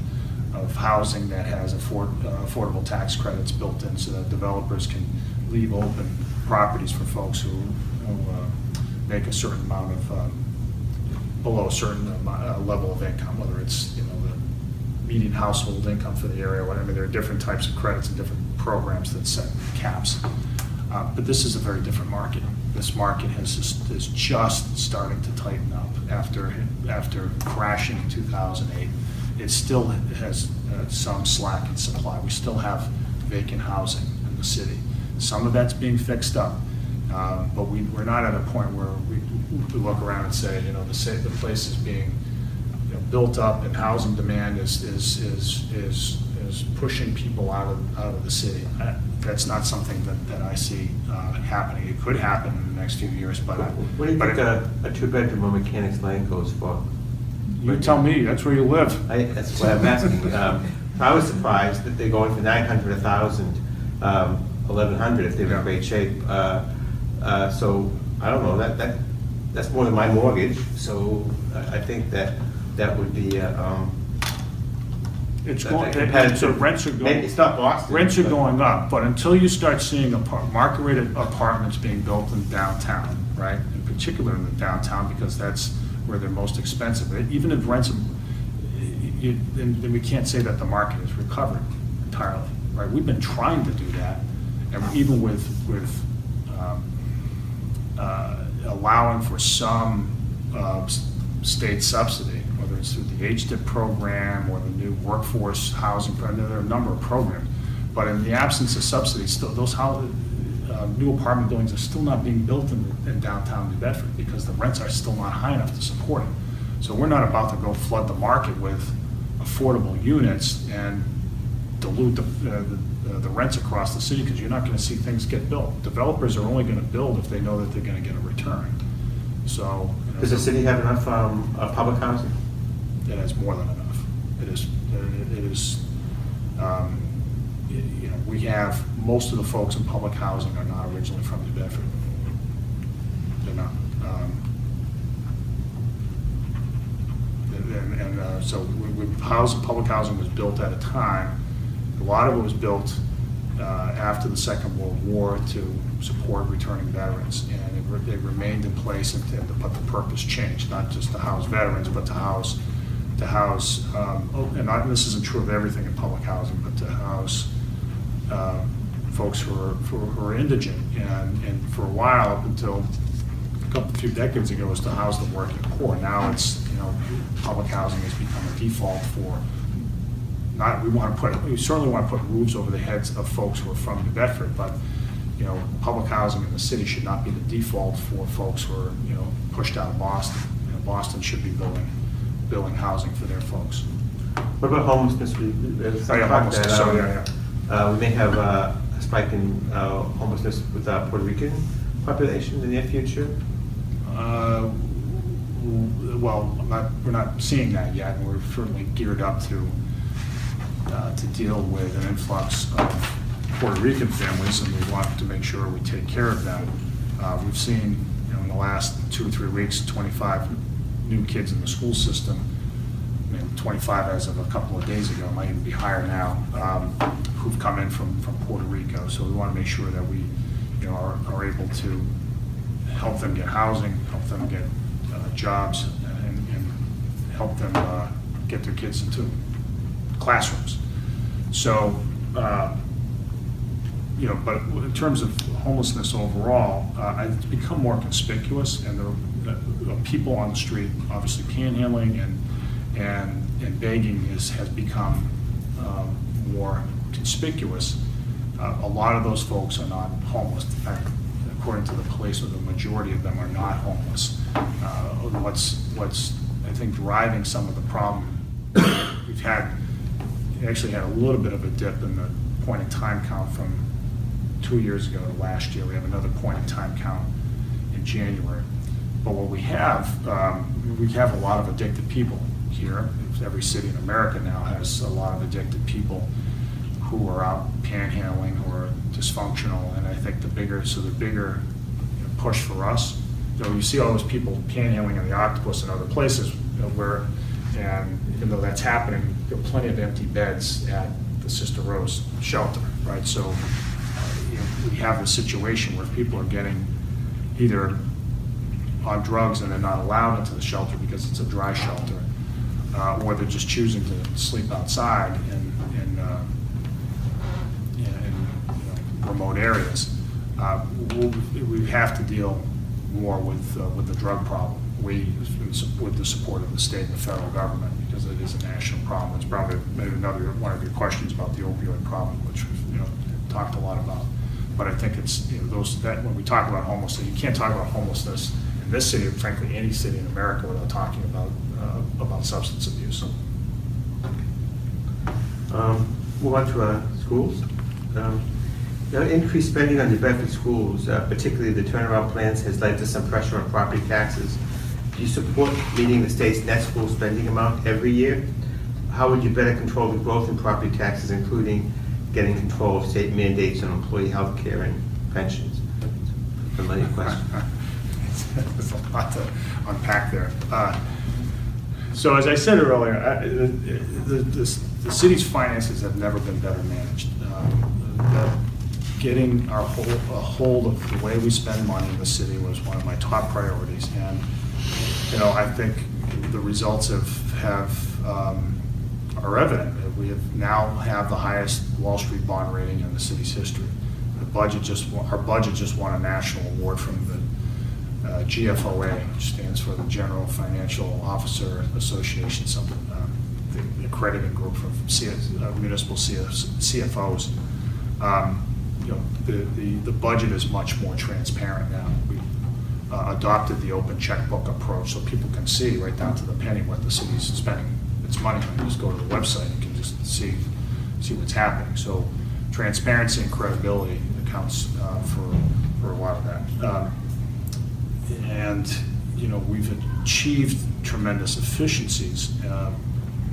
Speaker 3: of housing that has afford, uh, affordable tax credits built in so that developers can leave open properties for folks who, who uh, make a certain amount of, um, below a certain amo- uh, level of income, whether it's, you know, the median household income for the area, whatever. There are different types of credits and different programs that set caps. Uh, But this is a very different market. This market has just, is just starting to tighten up after, after crashing in 2008. It still has uh, some slack in supply. We still have vacant housing in the city. Some of that's being fixed up, uh, but we, we're not at a point where we, we look around and say, you know, the, the place is being you know, built up and housing demand is, is, is, is, is pushing people out of, out of the city. Uh, That's not something that, that I see uh, happening. It could happen in the next few years, but. I-
Speaker 2: what do you
Speaker 3: but
Speaker 2: think a, a two-bedroom on Mechanics Lane goes for?
Speaker 3: You tell me, that's where you live.
Speaker 2: I, that's what I'm asking. Um, I was surprised that they're going for nine hundred, a thousand, um, eleven hundred if they're in great shape. Uh, uh, so, I don't know, that, that, that's more than my mortgage, so I, I think that, that would be, uh, um.
Speaker 3: It's
Speaker 2: that-
Speaker 3: going,
Speaker 2: that competitive-
Speaker 3: so rents are
Speaker 2: Maybe
Speaker 3: going.
Speaker 2: It's not Boston.
Speaker 3: Rents are
Speaker 2: but-
Speaker 3: going up, but until you start seeing apart, market-rated apartments being built in downtown, right? In particular in the downtown, because that's where they're most expensive. Even if rents, you, then, then we can't say that the market has recovered entirely, right? We've been trying to do that, and even with, with, um, uh, allowing for some uh, state subsidy, whether it's through the HDIP program or the new workforce housing, program. there are a number of programs. But in the absence of subsidies, still, those hou- uh, new apartment buildings are still not being built in in downtown New Bedford because the rents are still not high enough to support it. So we're not about to go flood the market with affordable units and dilute the, uh, the the rents across the city, because you're not gonna see things get built. Developers are only gonna build if they know that they're gonna get a return. So. you know,
Speaker 2: Does the city have enough, um, uh, public housing?
Speaker 3: It has more than enough. It is, it is, um, know, we have, most of the folks in public housing are not originally from New Bedford. They're not. Um, And, and- uh, so we, we, housing, public housing was built at a time, a lot of it was built, uh, after the Second World War to support returning veterans. And it, re- it remained in place and, and- but the purpose changed, not just to house veterans, but to house, to house, um, and I, this isn't true of everything in public housing, but to house, uh, folks who are, who who are indigent. And, and for a while, up until a couple, few decades ago, was to house the working poor. Now it's, you know, public housing has become a default for, not, we want to put, we certainly want to put roofs over the heads of folks who are from New Bedford, but, you know, public housing in the city should not be the default for folks who are, you know, pushed out of Boston. You know, Boston should be building, building housing for their folks.
Speaker 2: What about homelessness? We- there's some
Speaker 3: Oh, yeah, homelessness,
Speaker 2: that,
Speaker 3: so,
Speaker 2: um,
Speaker 3: yeah,
Speaker 2: Uh, we may have uh, a spike in uh, homelessness with uh, Puerto Rican population in the near future.
Speaker 3: Uh, Well, not, we're not seeing that yet, and we're certainly geared up to, uh, to deal with an influx of Puerto Rican families, and we want to make sure we take care of them. We've seen, you know, in the last two or three weeks, 25 new kids in the school system, 25 as of a couple of days ago, might even be higher now, um, who've come in from, from Puerto Rico. So we want to make sure that we, you know, are, are able to help them get housing, help them get uh, jobs and, and help them uh, get their kids into classrooms. So, uh, you know, but in terms of homelessness overall, uh, it's become more conspicuous, and are uh, people on the street, obviously panhandling and, and, and begging is, has become um, more conspicuous. Uh, A lot of those folks are not homeless. In fact, according to the police, the majority of them are not homeless. Uh, What's, what's, I think, driving some of the problem, we've had, actually had a little bit of a dip in the point in time count from two years ago to last year. We have another point in time count in January. But what we have, um, we have a lot of addicted people here. Every city in America now has a lot of addicted people who are out panhandling or dysfunctional. And I think the bigger, so the bigger you know, push for us, you know, you see all those people panhandling in the octopus and other places you know, where, and even though that's happening, there are plenty of empty beds at the Sister Rose shelter, right? So uh, you know, we have a situation where people are getting either on drugs and they're not allowed into the shelter because it's a dry shelter, uh, or they're just choosing to sleep outside in, in, uh, in, in, you know, remote areas. Uh, we'll- We have to deal more with, uh, with the drug problem. We, with the support of the state and the federal government, because it is a national problem. It's probably maybe another, one of your questions about the opioid problem, which we've, you know, talked a lot about. But I think it's, you know, those, that, when we talk about homelessness, you can't talk about homelessness in this city, or frankly, any city in America without talking about, uh, about substance abuse.
Speaker 2: Um, Move on to uh, schools. Um, know, Increased spending on New Bedford schools, uh, particularly the turnaround plans, has led to some pressure on property taxes. Do you support meeting the state's net school spending amount every year? How would you better control the growth in property taxes, including getting control of state mandates on employee health care and pensions? Familiar question.
Speaker 3: There's a lot to unpack there. Uh, So as I said earlier, I- the, the, the city's finances have never been better managed. Um, Getting our hold, a hold of the way we spend money in the city was one of my top priorities. And, you know, I think the results have, have, um, are evident. We have now have the highest Wall Street bond rating in the city's history. The budget just, our budget just won a national award from uh, GFOA, which stands for the General Financial Officer Association, something, um, the accrediting group for uh, municipal CFOs. Um, You know, the, the, the budget is much more transparent now. We uh, adopted the open checkbook approach, so people can see right down to the penny what the city's spending its money on. You just go to the website and can just see, see what's happening. So transparency and credibility accounts uh, for, for a lot of that. Um, and, you know, we've achieved tremendous efficiencies uh,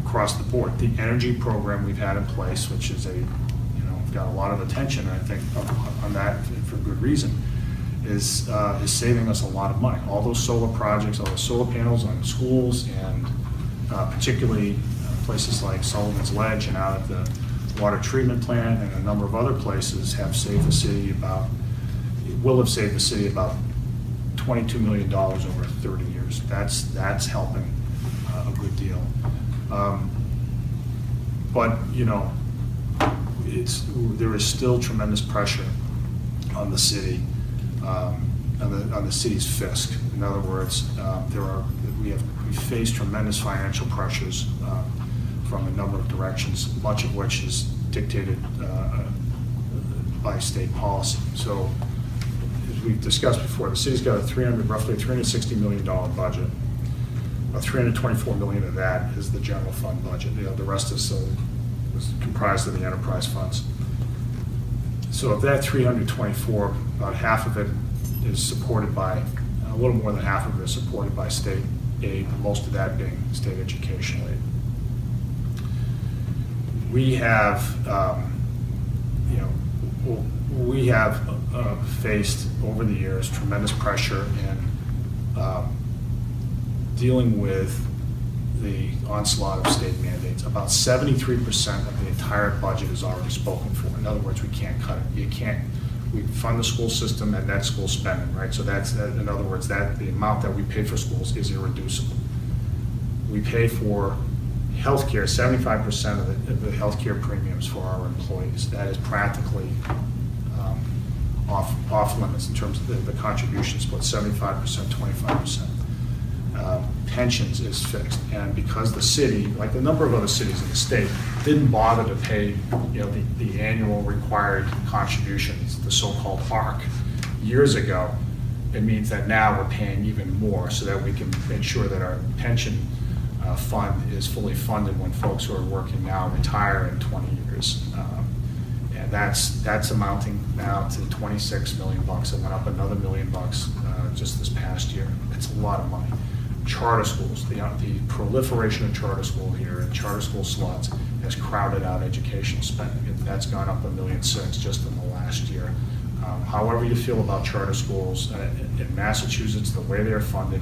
Speaker 3: across the board. The energy program we've had in place, which is a, you know, got a lot of attention, I think, on- that for good reason, is, uh, is saving us a lot of money. All those solar projects, all the solar panels on schools and uh, particularly uh, places like Sullivan's Ledge and out at the water treatment plant and a number of other places have saved the city about, will have saved the city about $22 million over 30 years. That's, that's helping uh, a good deal. Um, But, you know, it's, there is still tremendous pressure on the city, um, on the, on the city's fisc. In other words, uh, there are, we have, we face tremendous financial pressures uh, from a number of directions, much of which is dictated uh, by state policy. So, we've discussed before, the city's got a 300, roughly $360 million budget. About 324 million of that is the general fund budget. You know, The rest is, is comprised of the enterprise funds. So of that 324, about half of it is supported by, a little more than half of it is supported by state aid, most of that being state educational aid. We have, um, you know, we have uh, faced over the years tremendous pressure in um, dealing with the onslaught of state mandates. About seventy-three percent of the entire budget is already spoken for. In other words, we can't cut it. You can't, we fund the school system and net school spending, right? So that's, in other words, that, the amount that we pay for schools is irreducible. We pay for healthcare, seventy-five percent of the, of the healthcare premiums for our employees. That is practically off, off limits in terms of the, the contribution split, seventy-five percent, twenty-five percent. Uh, Pensions is fixed, and because the city, like a number of other cities in the state, didn't bother to pay, you know, the, the annual required contributions, the so-called ARC, years ago, it means that now we're paying even more so that we can make sure that our pension uh, fund is fully funded when folks who are working now retire in 20 years. Um, And that's, that's amounting now to 26 million bucks. It went up another million bucks uh, just this past year. It's a lot of money. Charter schools, the, uh, the proliferation of charter school here and charter school slots has crowded out educational spending. That's gone up a million six just in the last year. Um, However you feel about charter schools, uh, in in Massachusetts, the way they're funded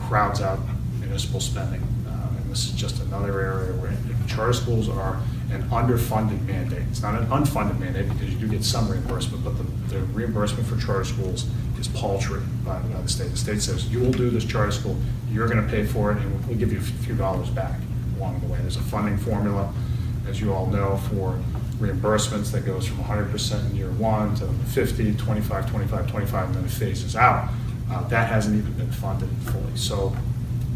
Speaker 3: crowds out municipal spending. Uh, And this is just another area where charter schools are an underfunded mandate. It's not an unfunded mandate because you do get some reimbursement, but the the reimbursement for charter schools is paltry by by the state. The state says, you will do this charter school, you're going to pay for it, and we'll give you a few dollars back along the way. There's a funding formula, as you all know, for reimbursements that goes from 100% in year one to 50, 25, 25, 25, and then it phases out. Uh, That hasn't even been funded fully. So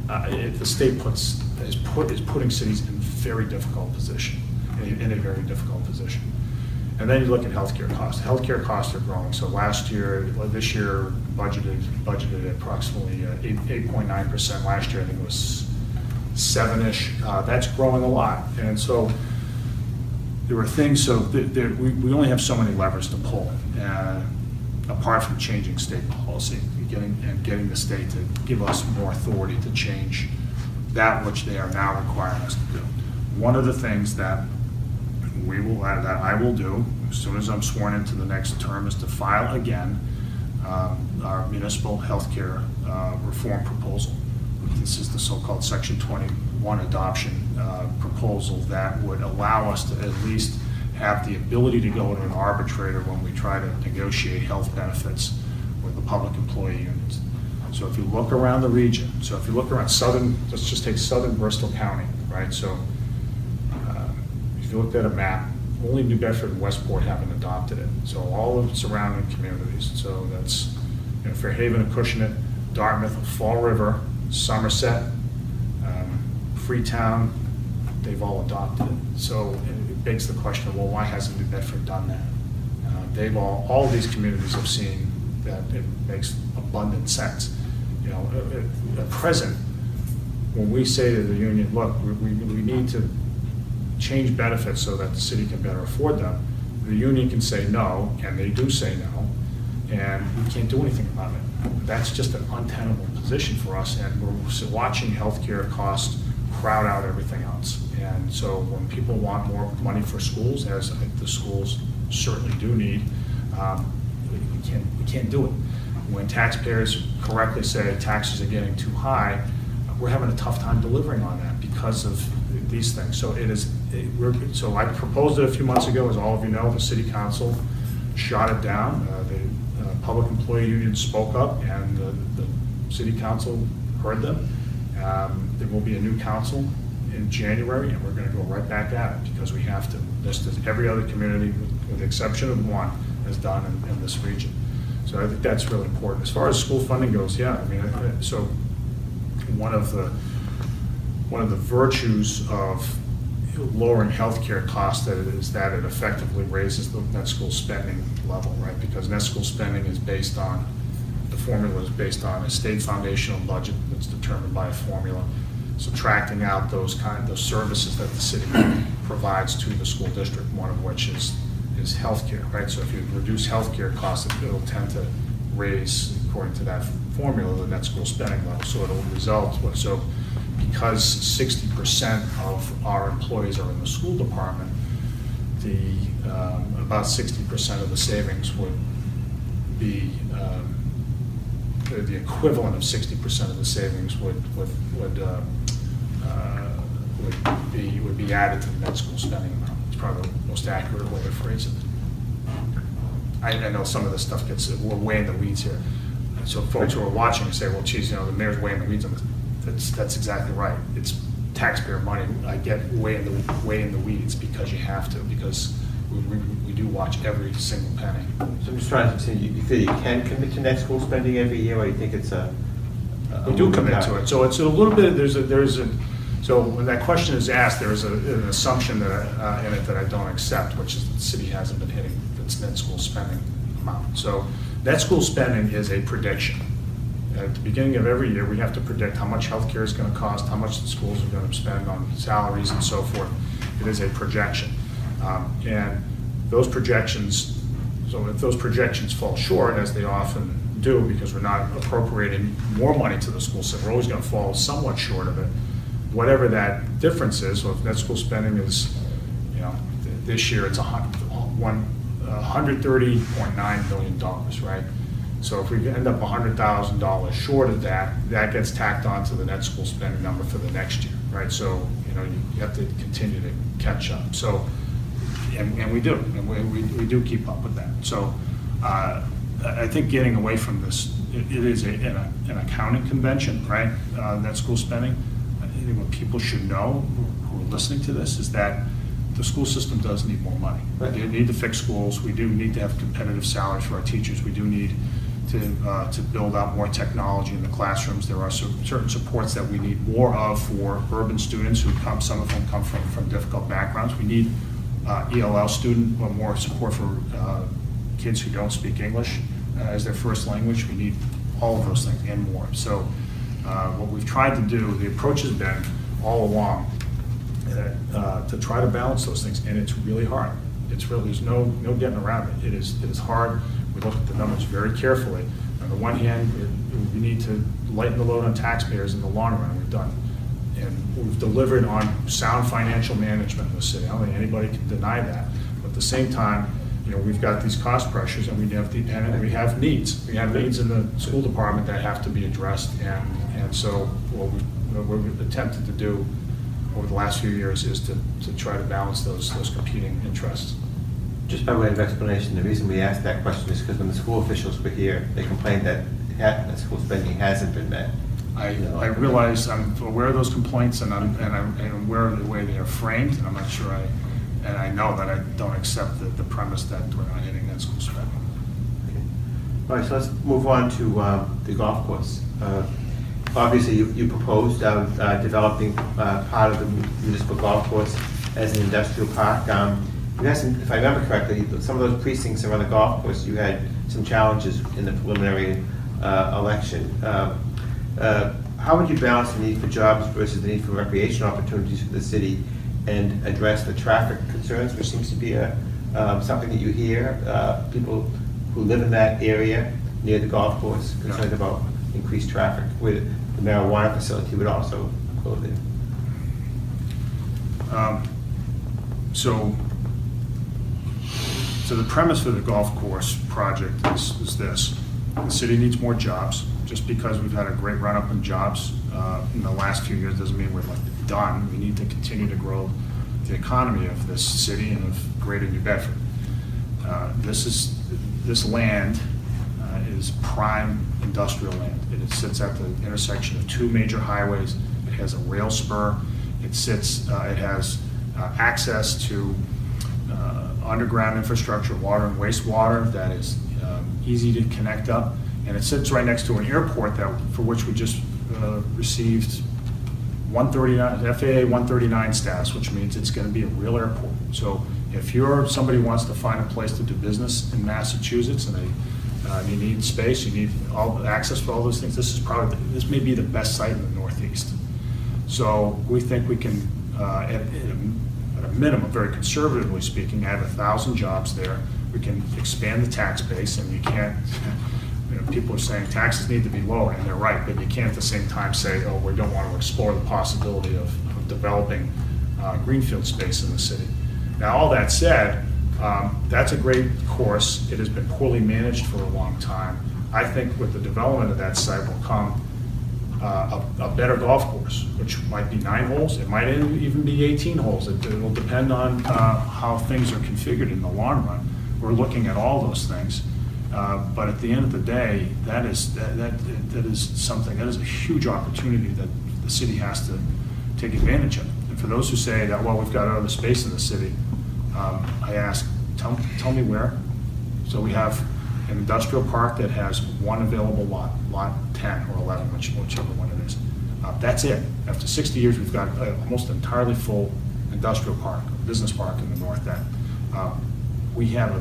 Speaker 3: uh, the state puts, is put, is putting cities in a very difficult position, in a- in a very difficult position. And then you look at healthcare costs. Healthcare costs are growing. So last year, this year budgeted, budgeted at approximately uh, eight, eight point nine percent. Last year, I think it was seven-ish. Uh, That's growing a lot. And so there were things, so th- there, we, we only have so many levers to pull, uh, apart from changing state policy, getting, and getting the state to give us more authority to change that which they are now requiring us to do. One of the things that we will, uh, that I will do, as soon as I'm sworn into the next term, is to file again um, our municipal healthcare uh, reform proposal. This is the so-called Section 21 adoption uh, proposal that would allow us to at least have the ability to go to an arbitrator when we try to negotiate health benefits with the public employee unions. So if you look around the region, so if you look around southern, let's just take southern Bristol County, right? So if you looked at a map, only New Bedford and Westport haven't adopted it. So all of the surrounding communities, so that's, you know, Fairhaven, Acushnet, Dartmouth, Fall River, Somerset, um, Freetown, they've all adopted it. So it begs the question, well, why hasn't New Bedford done that? Uh, They've all, all these communities have seen that it makes abundant sense. You know, at- present, when we say to the union, look, we we need to change benefits so that the city can better afford them, the union can say no, and they do say no, and we can't do anything about it. That's just an untenable position for us, and we're watching healthcare costs crowd out everything else. And so when people want more money for schools, as the schools certainly do need, um, we we can't, we can't do it. When taxpayers correctly say taxes are getting too high, we're having a tough time delivering on that because of these things. So it is, it- so I proposed it a few months ago, as all of you know, the city council shot it down. Uh, The uh, public employee union spoke up and the, the city council heard them. Um, There will be a new council in January and we're gonna go right back at it because we have to. Just as every other community, with with the exception of one, has done in, in this region. So I think that's really important. As far as school funding goes, yeah, I mean, I- I- so one of the, one of the virtues of lowering healthcare costs that it is that it effectively raises the net school spending level, right? Because net school spending is based on, the formula is based on a state foundational budget that's determined by a formula, subtracting out those kind, those services that the city provides to the school district, one of which is, is healthcare, right? So if you reduce healthcare costs, it- it'll tend to raise, according to that formula, the net school spending level. So it'll result, so because sixty percent of our employees are in the school department, the, um, about sixty percent of the savings would be, um, the equivalent of sixty percent of the savings would, would, would, uh, uh, would be, would be added to the net school spending amount. It's probably the most accurate way to phrase it. I, I know some of this stuff gets, we're way in the weeds here. So folks who are watching say, well, geez, you know, the mayor's way in the weeds on this. That's, that's exactly right. It's taxpayer money. I get way in the, way in the weeds because you have to, because we, we, we do watch every single penny.
Speaker 2: So I'm just trying to say, you feel you can commit to net school spending every year, or you think it's a? a
Speaker 3: We do commit to it. So it's a little bit, there's a, there's a, so when that question is asked, there is a- an assumption that, uh, in it that I don't accept, which is that the city hasn't been hitting its net school spending amount. So net school spending is a prediction. At the beginning of every year, we have to predict how much healthcare is going to cost, how much the schools are going to spend on salaries and so forth. It is a projection. Um, And those projections, so if those projections fall short, as they often do, because we're not appropriating more money to the school system, we're always going to fall somewhat short of it. Whatever that difference is, so if net school spending is, you know, th- this year it's a hun, one, hundred thirty point nine million dollars, right? So if we end up hundred thousand dollars short of that, that gets tacked onto the net school spending number for the next year, right? So, you know, you have to continue to catch up. So, and, and we do, and we, we, we do keep up with that. So, uh, I think getting away from this, it it is a, an, an accounting convention, right? Uh, net school spending. I think what people should know who are listening to this is that the school system does need more money.
Speaker 2: Right.
Speaker 3: We need to fix schools, we do need to have competitive salaries for our teachers, we do need to, uh, to build out more technology in the classrooms. There are certain supports that we need more of for urban students who come, some of them come from, from difficult backgrounds. We need uh, ELL student, or more support for uh, kids who don't speak English uh, as their first language. We need all of those things and more. So uh, what we've tried to do, the approach has been all along uh, to try to balance those things, and it's really hard. It's really, there's no, no getting around it. It is, it is hard. We look at the numbers very carefully. On the one hand, it- we need to lighten the load on taxpayers in the long run, we've done. And we've delivered on sound financial management in the city. I don't think anybody can deny that. But at the same time, you know, we've got these cost pressures, and we have the, and we have needs. We have needs in the school department that have to be addressed, and, and so what we, what we've attempted to do over the last few years is to, to try to balance those, those competing interests.
Speaker 2: Just by way of explanation, the reason we asked that question is because when the school officials were here, they complained that ha- that school spending hasn't been met.
Speaker 3: I, I realize, I'm aware of those complaints, and I'm, and I'm and aware of the way they are framed, and I'm not sure I, and I know that I don't accept the, the premise that we're not hitting that school spending. Okay.
Speaker 2: All right, so let's move on to um, the golf course. Uh, Obviously, you you proposed uh, uh, developing uh, part of the municipal golf course as an industrial park. Um, If I remember correctly, some of those precincts around the golf course, you had some challenges in the preliminary uh, election. Uh, uh, How would you balance the need for jobs versus the need for recreation opportunities for the city and address the traffic concerns, which seems to be a, um, something that you hear, uh, people who live in that area near the golf course concerned about increased traffic, with the marijuana facility would also go there.
Speaker 3: Um, So, so the premise for the golf course project is, is this. The city needs more jobs. Just because we've had a great run-up in jobs uh, in the last few years doesn't mean we're like done. We need to continue to grow the economy of this city and of greater New Bedford. Uh, This is, this land uh, is prime industrial land. It sits at the intersection of two major highways. It has a rail spur. It sits, uh, it has uh, access to underground infrastructure, water and wastewater that is um, easy to connect up. And it sits right next to an airport that, for which we just uh, received 139, FAA 139 status, which means it's going to be a real airport. So if you're, somebody wants to find a place to do business in Massachusetts and they, uh, you need space, you need all, access for all those things, this is probably, this may be the best site in the Northeast. So we think we can, uh, at, at minimum, very conservatively speaking, add a thousand jobs there. We can expand the tax base and you can't, you know, people are saying taxes need to be lower, and they're right, but you can't at the same time say, oh, we don't want to explore the possibility of, of developing uh, greenfield space in the city. Now, all that said, um, that's a great course. It has been poorly managed for a long time. I think with the development of that site will come uh, a, a better golf course, which might be nine holes, it might even be 18 holes. It will depend on uh, how things are configured in the long run. we're looking at all those things. Uh, But at the end of the day, that is, that, that that is something, that is a huge opportunity that the city has to take advantage of. And for those who say that, well, we've got other space in the city, um, I ask, tell, tell me where? So we have an industrial park that has one available lot, lot 10 or 11, which- whichever one it is. Uh, That's it. After 60 years, we've got uh, almost entirely full industrial park, business park in the north end. Um, We have a,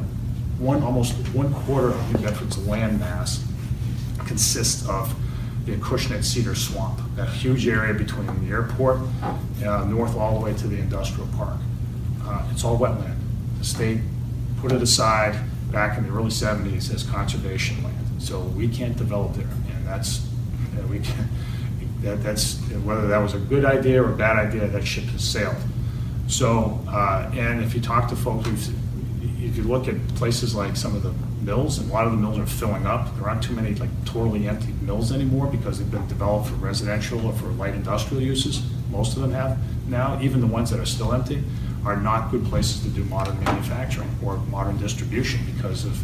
Speaker 3: one, almost one quarter of New Bedford's land mass consists of the Acushnet Cedar Swamp, that huge area between the airport, uh, north all the way to the industrial park. Uh, It's all wetland. The state put it aside back in the early 70s as conservation land. So we can't develop there, and that's, we can, that, that's, whether that was a good idea or a bad idea, that ship has sailed. So, uh, and if you talk to folks, if you look at places like some of the mills, and a lot of the mills are filling up, there aren't too many like totally empty mills anymore because they've been developed for residential or for light industrial uses. Most of them have now, even the ones that are still empty, are not good places to do modern manufacturing or modern distribution because of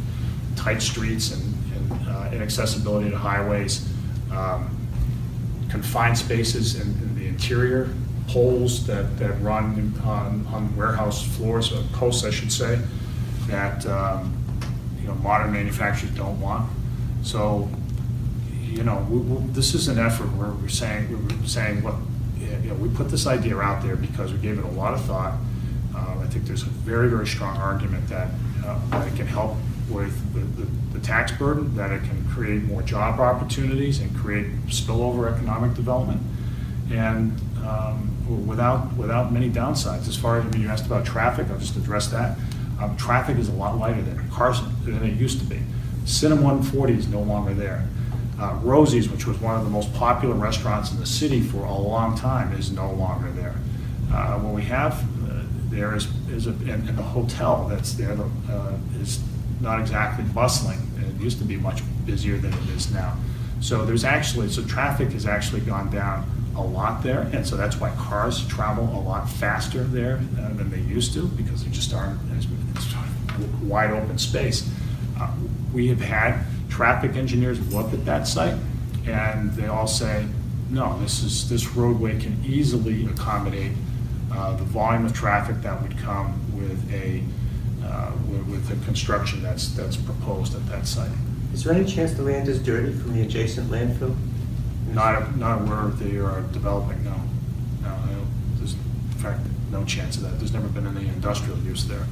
Speaker 3: tight streets and, and uh, inaccessibility to highways, um, confined spaces in, in the interior, poles that, that run on, on warehouse floors, or posts, I should say, that, um, you know, modern manufacturers don't want. So, you know, we, we, this is an effort where we're saying, we're saying, look, you know, we put this idea out there because we gave it a lot of thought. Uh, I think there's a very, very strong argument that, uh, that it can help with the, the, the tax burden, that it can create more job opportunities and create spillover economic development. And um, without, without many downsides. As far as, I mean, you asked about traffic, I'll just address that. Um, Traffic is a lot lighter there, Carson, than it used to be. Cinema 140 is no longer there. Uh, Rosie's, which was one of the most popular restaurants in the city for a long time, is no longer there. Uh, What we have there is, is, a- and and the hotel that's there uh, is not exactly bustling. It used to be much busier than it is now. So there's actually, so traffic has actually gone down a lot there, and so that's why cars travel a lot faster there uh, than they used to, because there just aren't as as wide open space. Uh, We have had traffic engineers look at that site, and they all say, no, this is, this roadway can easily accommodate uh, the volume of traffic that would come with a, uh, with with the construction that's, that's proposed at that site.
Speaker 2: Is there any chance the land is dirty from the adjacent landfill?
Speaker 3: Not, not where they are developing, no. No, there's, in fact, no chance of that. There's never been any industrial use there.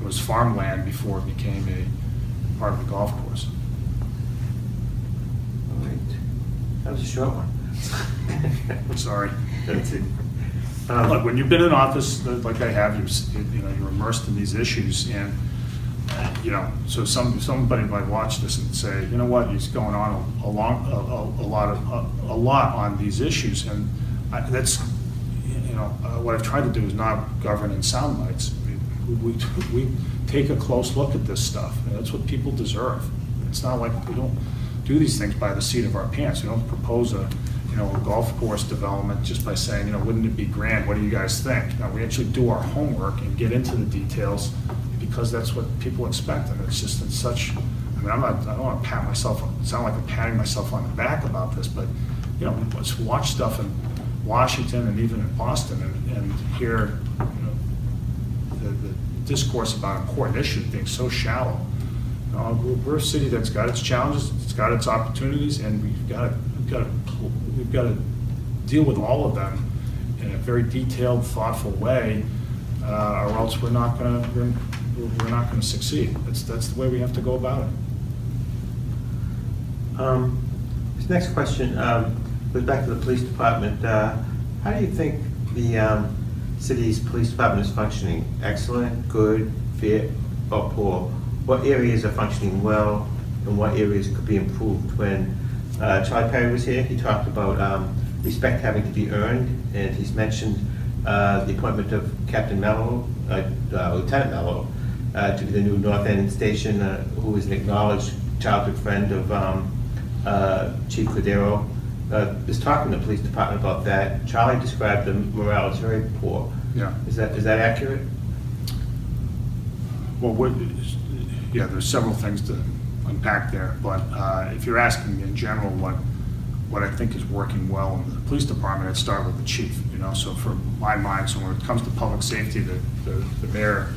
Speaker 3: It was farmland before it became a part of the golf course.
Speaker 2: All right. That was a short one.
Speaker 3: Sorry.
Speaker 2: That's it.
Speaker 3: Look,
Speaker 2: Um,
Speaker 3: when you've been in office, uh, like I have, you're, you know, you're immersed in these issues, and, uh, you know, so some, somebody might watch this and say, you know what, he's going on a long, a, a- a lot of, a- a lot on these issues, and I- that's, you know, uh, what I've tried to do is not govern in sound bites. I mean, We, we we take a close look at this stuff, and that's what people deserve. It's not like, we don't do these things by the seat of our pants, we don't propose a, you know, a golf course development just by saying, you know, wouldn't it be grand, what do you guys think? No, we actually do our homework and get into the details, because that's what people expect, and it's just in such, I mean, I'm not, I don't want to pat myself, sound like I'm patting myself on the back about this, but, you know, let's watch stuff in Washington and even in Boston and, and hear, you know, the, the discourse about important issues being so shallow. Uh, we're a city that's got its challenges, it's got its opportunities, and we've got to, we've got to, we've got to deal with all of them in a very detailed, thoughtful way, uh, or else we're not gonna, we're, we're not gonna succeed. That's, that's the way we have to go about it.
Speaker 2: Um, This next question um, goes back to the police department. Uh, How do you think the um, city's police department is functioning? Excellent, good, fit, or poor? What areas are functioning well, and what areas could be improved? When uh, Charlie Perry was here, he talked about um, respect having to be earned, and he's mentioned uh, the appointment of Captain Mello, uh, uh, Lieutenant Mello, uh, to be the new North End Station, uh, who is an acknowledged childhood friend of um, uh, Chief Cordeiro. Uh, Was talking to the police department about that. Charlie described the morale as very poor.
Speaker 3: Yeah.
Speaker 2: Is that, is that accurate?
Speaker 3: Well, what, yeah, there's several things to unpack there, but uh, if you're asking in general what, what I think is working well in the police department, I'd start with the chief, you know, so for my mind, so when it comes to public safety, the, the the mayor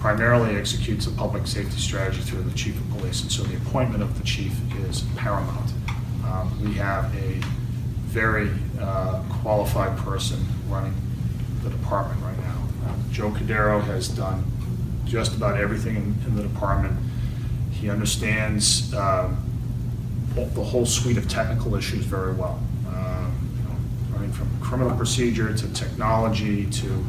Speaker 3: primarily executes a public safety strategy through the chief of police, and so the appointment of the chief is paramount. Um, We have a very uh, qualified person running the department right now. Uh, Joe Cordeiro has done just about everything in, in the department. He understands um, the whole suite of technical issues very well. Um, you know, Running from criminal procedure to technology to,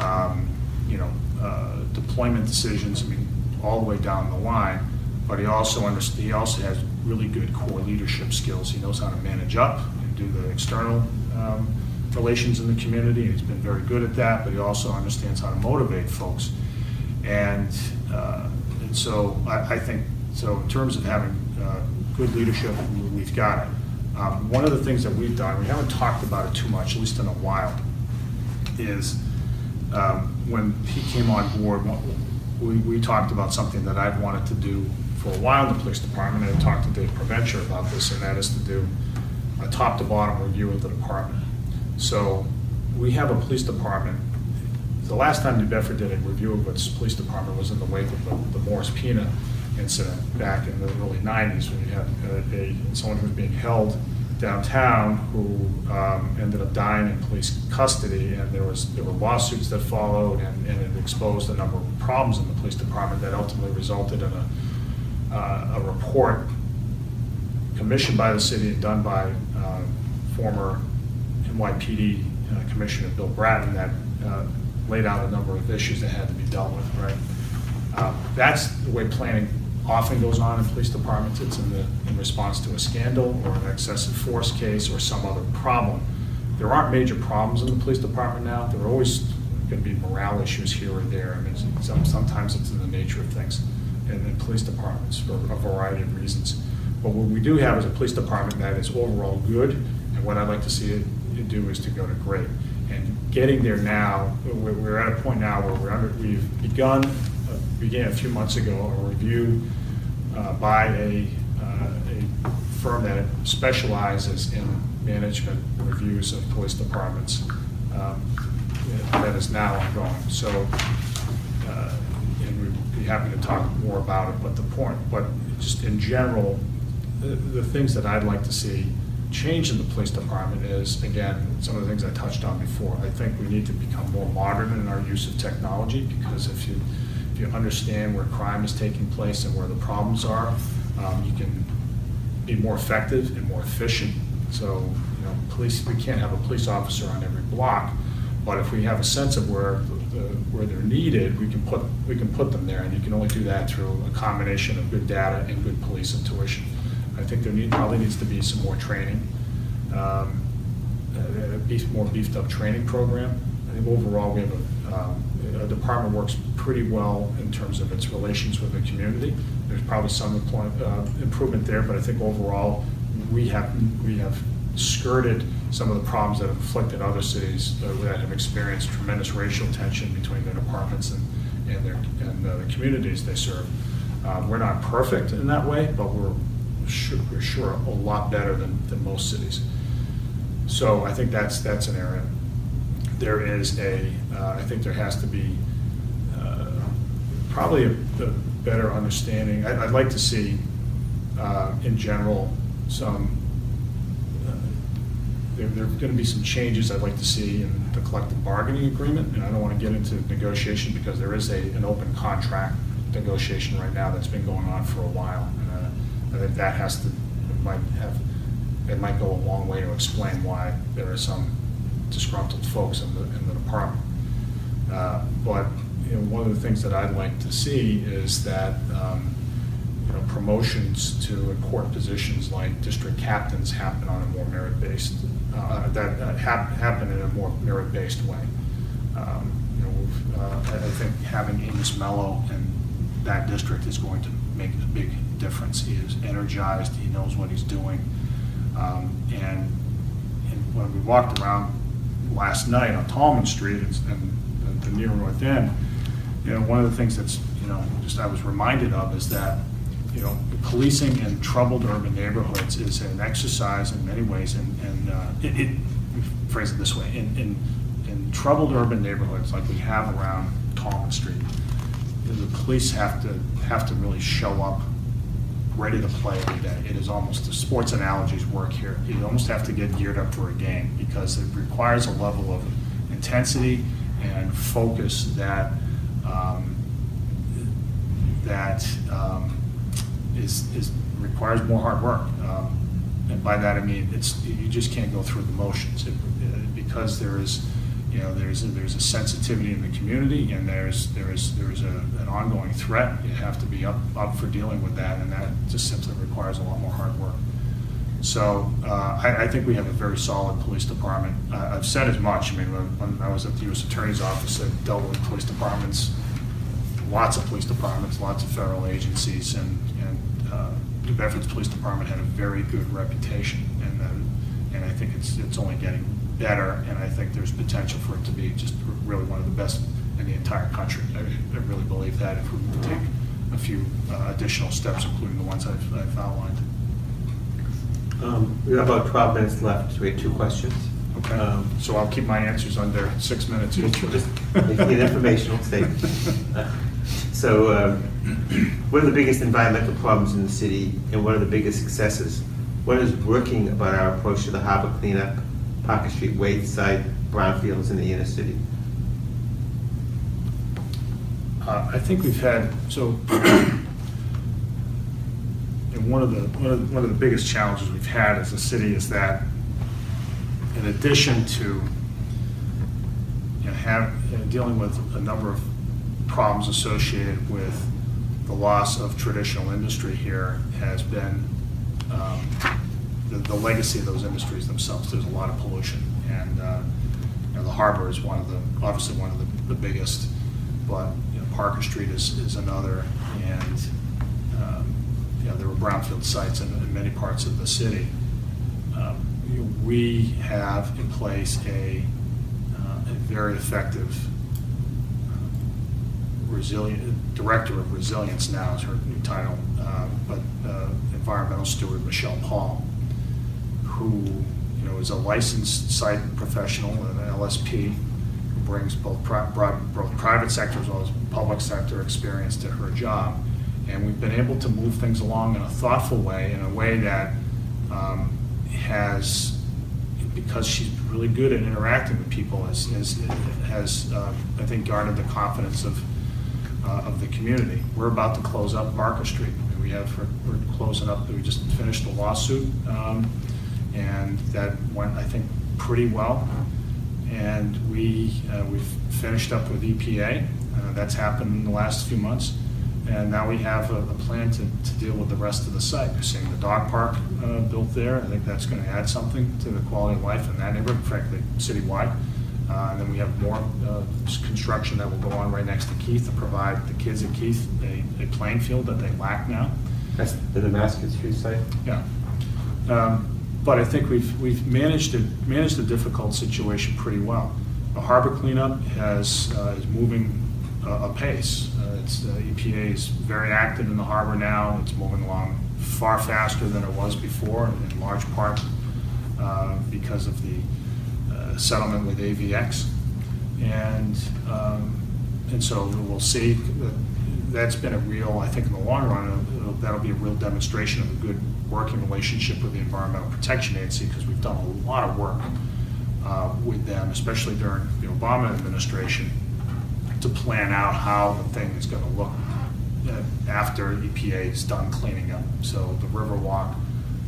Speaker 3: um, you know, uh, deployment decisions, I mean, all the way down the line. But he also understands, he also has really good core leadership skills. He knows how to manage up and do the external um, relations in the community. He's been very good at that, but he also understands how to motivate folks. And, uh, and so I, I think, so in terms of having uh, good leadership, we- we've got it. Um, One of the things that we've done, we haven't talked about it too much, at least in a while, is um, when he came on board, we, we talked about something that I've wanted to do for a while in the police department, I talked to Dave Preventure about this, and that is to do a top-to-bottom review of the department. So we have a police department, the last time New Bedford did a review of its police department was in the wake of the- the Morris Pina incident back in the early 90s, when you had uh, a, someone who was being held downtown who um, ended up dying in police custody, and there was, there were lawsuits that followed, and and it exposed a number of problems in the police department that ultimately resulted in a, uh, a report commissioned by the city and done by uh, former NYPD uh, Commissioner Bill Bratton that uh, laid out a number of issues that had to be dealt with, right? Uh, That's the way planning often goes on in police departments. It's in the, in response to a scandal or an excessive force case or some other problem. There aren't major problems in the police department now. There are always going to be morale issues here or there. I mean, some- sometimes it's in the nature of things in, in police departments for a variety of reasons. But what we do have is a police department that is overall good, and what I'd like to see it do is to go to great. And getting there now, we're, we're at a point now where we're under, we've begun, uh, began a few months ago, a review uh, by a, uh, a firm that specializes in management reviews of police departments. um, That is now ongoing. So uh, and we'd be happy to talk more about it, but the point, but just in general, the, the things that I'd like to see change in the police department is, again, some of the things I touched on before. I think we need to become more modern in our use of technology, because if you, if you understand where crime is taking place and where the problems are, um, you can be more effective and more efficient. So, you know, police, we can't have a police officer on every block, but if we have a sense of where, the- where they're needed, we can put, we can put them there, and you can only do that through a combination of good data and good police intuition. I think there need, probably needs to be some more training, um, a a beef, more beefed up training program. I think overall, we have a, um, a department works pretty well in terms of its relations with the community. There's probably some uh, improvement there, but I think overall, we have, we have skirted some of the problems that have afflicted other cities uh, that have experienced tremendous racial tension between their departments and, and their, and uh, the communities they serve. Uh, We're not perfect in that way, but we're sure, sure a lot better than, than most cities. So I think that's, that's an area. There is a, uh, I think there has to be uh, probably a a better understanding. I- I'd like to see, uh, in general, some, uh, there there are going to be some changes I'd like to see in the collective bargaining agreement, and I don't want to get into negotiation because there is a, an open contract negotiation right now that's been going on for a while. Uh, I think that has to, it might have, it might go a long way to explain why there are some disgruntled folks in the, in the department. Uh, But, you know, one of the things that I'd like to see is that, um, you know, promotions to important positions like district captains happen on a more merit-based, uh, that uh, hap- happen in a more merit-based way. Um, You know, uh, I I think having Amos Mello in that district is going to make a big difference. He is energized, he knows what he's doing. Um, And, and when we walked around last night on Tallman Street and and the near north end, you know, one of the things that's you know, just I was reminded of is that, you know, policing in troubled urban neighborhoods is an exercise in many ways, and, and uh, it, it, phrase it this way, in, in, in troubled urban neighborhoods like we have around Tallman Street, the police have to, have to really show up ready to play every day. It is almost, the sports analogies work here. You almost have to get geared up for a game because it requires a level of intensity and focus that, um, that um, is, is, requires more hard work. Um, And by that I mean, it's, you just can't go through the motions. It- Because there is, you know, there's, a- there's a sensitivity in the community and there's, there's, there's a, an ongoing threat. You have to be up, up for dealing with that and that just simply requires a lot more hard work. So uh, I, I think we have a very solid police department. Uh, I've said as much, I mean, when when I was at the US Attorney's Office, I dealt with police departments, lots of police departments, lots of federal agencies, and, and uh, New Bedford's Police Department had a very good reputation, and, uh, and I think it's, it's only getting better, and I think there's potential for it to be just really one of the best in the entire country. I I really believe that if we take a few uh, additional steps, including the ones I've I've outlined.
Speaker 2: Um, We have about 12 minutes left, so we have two questions.
Speaker 3: Okay,
Speaker 2: Um,
Speaker 3: so I'll keep my answers under six minutes each.
Speaker 2: Just it informational, stay. So, um, what are the biggest environmental problems in the city, and what are the biggest successes? What is working about our approach to the harbor cleanup, Parker Street, Wayside, brownfields in the inner city?
Speaker 3: Uh, I think we've had, so, and one of the, one of the, one of the biggest challenges we've had as a city is that in addition to, you know, have, uh, dealing with a number of problems associated with the loss of traditional industry here has been um, the, the legacy of those industries themselves. There's a lot of pollution, and, uh, you know, the harbor is one of the, obviously one of the, the biggest, but, you know, Parker Street is, is another, and, um, you know, there were brownfield sites in, in many parts of the city. Um, We have in place a, uh, a very effective uh, resilient, Director of Resilience now is her new title, uh, but uh, environmental steward Michelle Paul, who, you know, is a licensed site professional and an LSP, who brings both broad- both private sector as well as public sector experience to her job. And we've been able to move things along in a thoughtful way, in a way that um, has, because she's really good at interacting with people, has, has, has, uh, I think, garnered the confidence of, uh, of the community. We're about to close up Parker Street. We have, we're closing up, we just finished the lawsuit, um, and that went, I think, pretty well. And we, uh, we've finished up with EPA. Uh, That's happened in the last few months. And now we have a, a plan to, to deal with the rest of the site. You're seeing the dog park uh, built there. I think that's going to add something to the quality of life in that neighborhood, frankly, citywide. Uh, And then we have more uh, construction that will go on right next to Keith to provide the kids at Keith a, a playing field that they lack now.
Speaker 2: That's the Damascus Street site?
Speaker 3: Yeah. Um, But I think we've, we've managed managed the difficult situation pretty well. The harbor cleanup has, uh, is moving uh, apace. Uh, It's, uh, EPA is very active in the harbor now. It's moving along far faster than it was before, in large part uh, because of the uh, settlement with AVX. And, um, and so we'll see. That's been a real, I think in the long run, that'll be a real demonstration of a good working relationship with the Environmental Protection Agency, because we've done a lot of work uh, with them, especially during the Obama administration, to plan out how the thing is going to look uh, after EPA is done cleaning up. So the Riverwalk,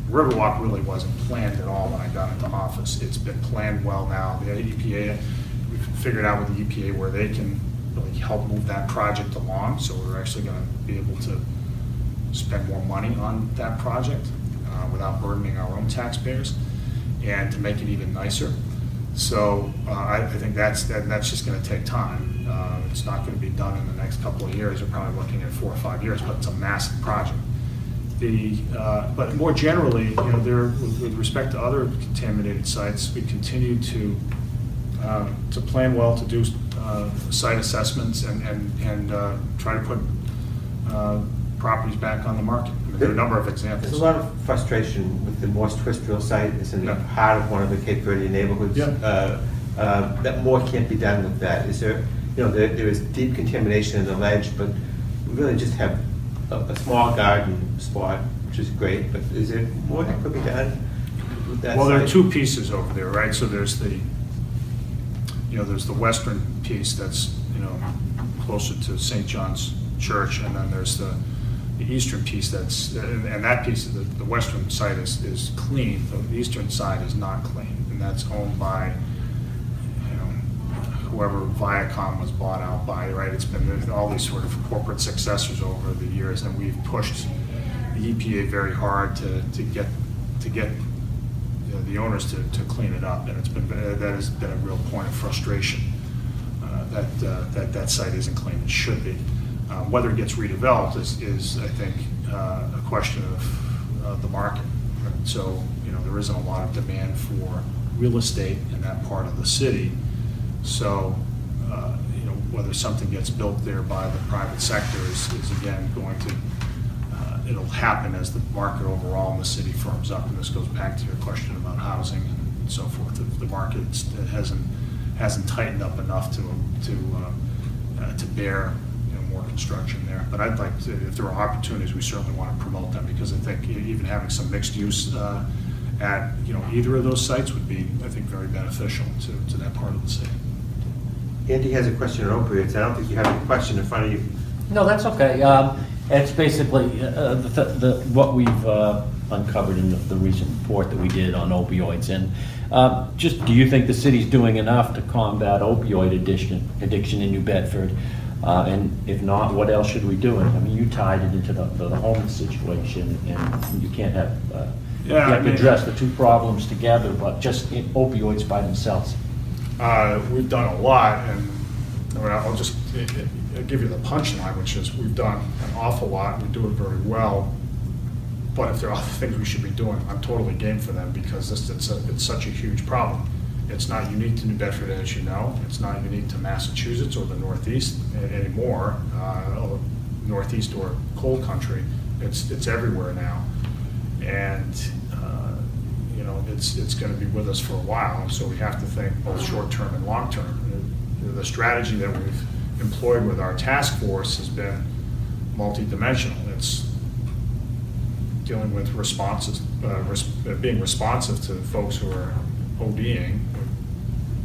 Speaker 3: Riverwalk really wasn't planned at all when I got into office. It's been planned well now. The EPA, we've figured out with the EPA where they can really help move that project along. So we're actually going to be able to spend more money on that project uh, without burdening our own taxpayers and to make it even nicer. So uh, I, I think that's, that, that's just going to take time. Uh, It's not going to be done in the next couple of years. We're probably looking at four or five years, but it's a massive project. The, uh, but more generally, you know, there, with with respect to other contaminated sites, we continue to, um, to plan well, to do uh, site assessments and, and, and uh, try to put properties back on the market. I mean, There are a number of examples.
Speaker 2: There's a lot of frustration with the Morse Twist Drill site. It's in the
Speaker 3: Yeah.
Speaker 2: heart of one of the Cape Verde neighborhoods.
Speaker 3: Yeah.
Speaker 2: Uh, uh, That more can't be done with that. Is there, you know, there there is deep contamination in the ledge, but we really just have a, a small garden spot, which is great, but is there more that could be done with that
Speaker 3: Well, there are
Speaker 2: site?
Speaker 3: two pieces over there, right? So there's the, you know, there's the western piece that's, you know, closer to St. John's Church, and then there's the, the eastern piece that's, and that piece, the, the western side is, is clean, the eastern side is not clean, and that's owned by, you know, whoever Viacom was bought out by, right? It's been all these sort of corporate successors over the years, and we've pushed the EPA very hard to, to get, to get you know, the owners to, to clean it up, and it's been, that has been a real point of frustration, uh, that, uh, that that site isn't clean, it should be. Uh, Whether it gets redeveloped is, is, I think, uh, a question of uh, the market. So, you know, there isn't a lot of demand for real estate in that part of the city. So, uh, you know, whether something gets built there by the private sector is, is again going to, uh, it'll happen as the market overall in the city firms up. And this goes back to your question about housing and so forth. The market hasn't, hasn't tightened up enough to, to, uh, uh, to bear, construction there. But I'd like to, if there are opportunities, we certainly want to promote them because I think even having some mixed use uh, at, you know, either of those sites would be, I think, very beneficial to, to that part of the city.
Speaker 2: Andy has a question on opioids. I don't think you have a question in front of you.
Speaker 5: No, that's okay. Um, It's basically uh, the, the, what we've uh, uncovered in the- the recent report that we did on opioids. And uh, just, do you think the city's doing enough to combat opioid addiction, addiction in New Bedford? Uh, And if not, what else should we do? And I mean, you tied it into the, the homeless situation, and you can't have, uh, you
Speaker 3: Yeah, I
Speaker 5: have to
Speaker 3: mean-
Speaker 5: address the two problems together, but just in opioids by themselves.
Speaker 3: Uh, We've done a lot, and I mean, I'll just eh, give you the punchline, which is we've done an awful lot, we do it very well. But if there are other things we should be doing, I'm totally game for them because this, it's, a- it's such a huge problem. It's not unique to New Bedford, as you know. It's not unique to Massachusetts or the Northeast anymore, uh, or Northeast or coal country. It's, it's everywhere now. And, uh, you know, it's, it's going to be with us for a while, so we have to think both short-term and long-term. The- The strategy that we've employed with our task force has been multidimensional. It's dealing with responses, uh, res- uh, being responsive to folks who are ODing.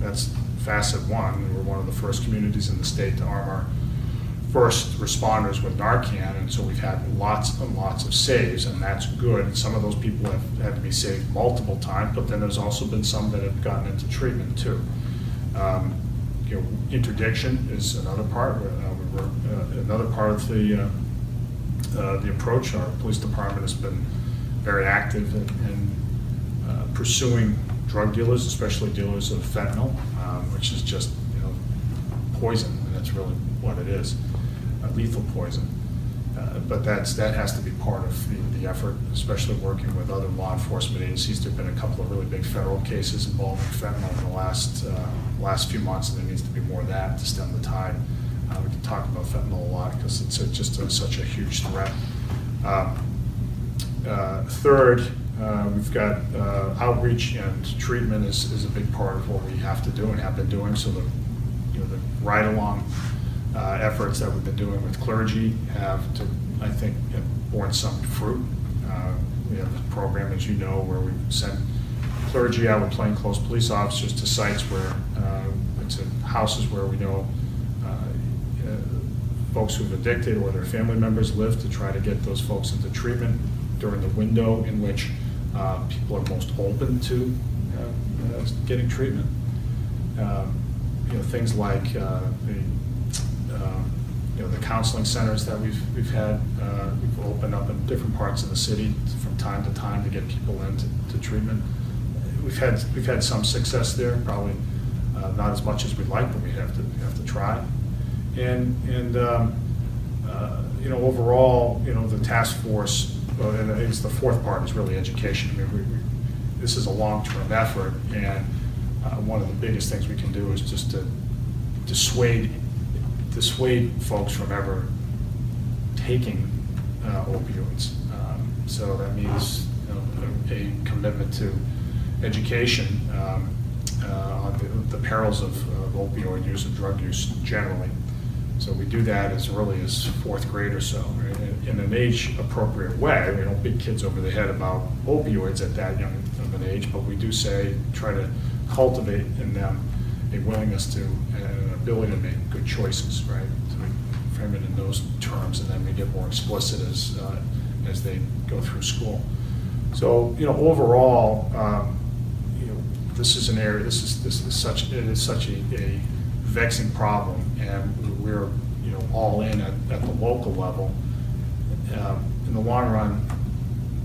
Speaker 3: That's facet one. We're one of the first communities in the state to arm our first responders with Narcan, and so we've had lots and lots of saves, and that's good. Some of those people have had to be saved multiple times, but then there's also been some that have gotten into treatment too. Um, You know, interdiction is another part, uh, we work- uh, another part of the, uh, uh, the approach. Our police department has been very active in in, uh, pursuing drug dealers, especially dealers of fentanyl, um, which is just, you know, poison, and that's really what it is, a lethal poison. Uh, But that's, that has to be part of the, the effort, especially working with other law enforcement agencies. There've been a couple of really big federal cases involving fentanyl in the last, uh, last few months, and there needs to be more of that to stem the tide. Uh, We can talk about fentanyl a lot, because it's a- just a- such a huge threat. Um, uh, Third, uh, we've got uh, outreach and treatment is, is a big part of what we have to do and have been doing, so the, you know, the ride-along uh, efforts that we've been doing with clergy have to, I think, have borne some fruit. Uh, We have a program, as you know, where we send clergy out with plainclothes police officers to sites where, uh, to houses where we know uh, folks who've addicted or their family members live to try to get those folks into treatment during the window in which uh, people are most open to uh, uh, getting treatment. Um, You know, things like uh, the, um, you know, the counseling centers that we've, we've had, uh, we've opened up in different parts of the city from time to time to get people into to treatment. We've had, we've had some success there, probably uh, not as much as we'd like, but we have to, we have to try. And, and, um, you know, overall, you know, the task force, uh, and it's the fourth part is really education. I mean, we, we, this is a long-term effort, and uh, one of the biggest things we can do is just to dissuade, dissuade folks from ever taking uh, opioids. Um, So that means you know, a a commitment to education um, uh, on the- the perils of of opioid use and drug use generally. So we do that as early as fourth grade or so, right, in- an age-appropriate way. We don't beat kids over the head about opioids at that young of an age, but we do say, try to cultivate in them a willingness to, and an ability to make good choices, right? We frame it in those terms, and then we get more explicit as, uh, as they go through school. So, you know, overall, um, you know, this is an area, this is, this is such, it is such a, a vexing problem, and we're, you know, all in at, at the local level. Um, In the long run,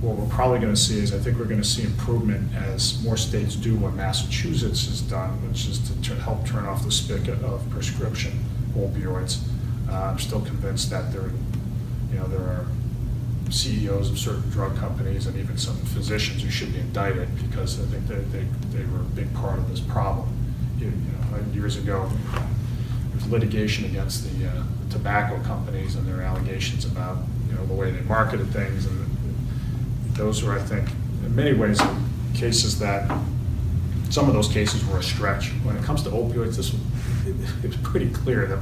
Speaker 3: what we're probably gonna see is, I think we're gonna see improvement as more states do what Massachusetts has done, which is to tur- help turn off the spigot of prescription opioids. Uh, I'm still convinced that there, you know, there are CEOs of certain drug companies and even some physicians who should be indicted because I think that they, they were a big part of this problem. You know, years ago, there was litigation against the uh, tobacco companies and their allegations about, you know, the way they marketed things and those were, I think, in many ways, cases that, some of those cases were a stretch. When it comes to opioids, this, it was pretty clear that,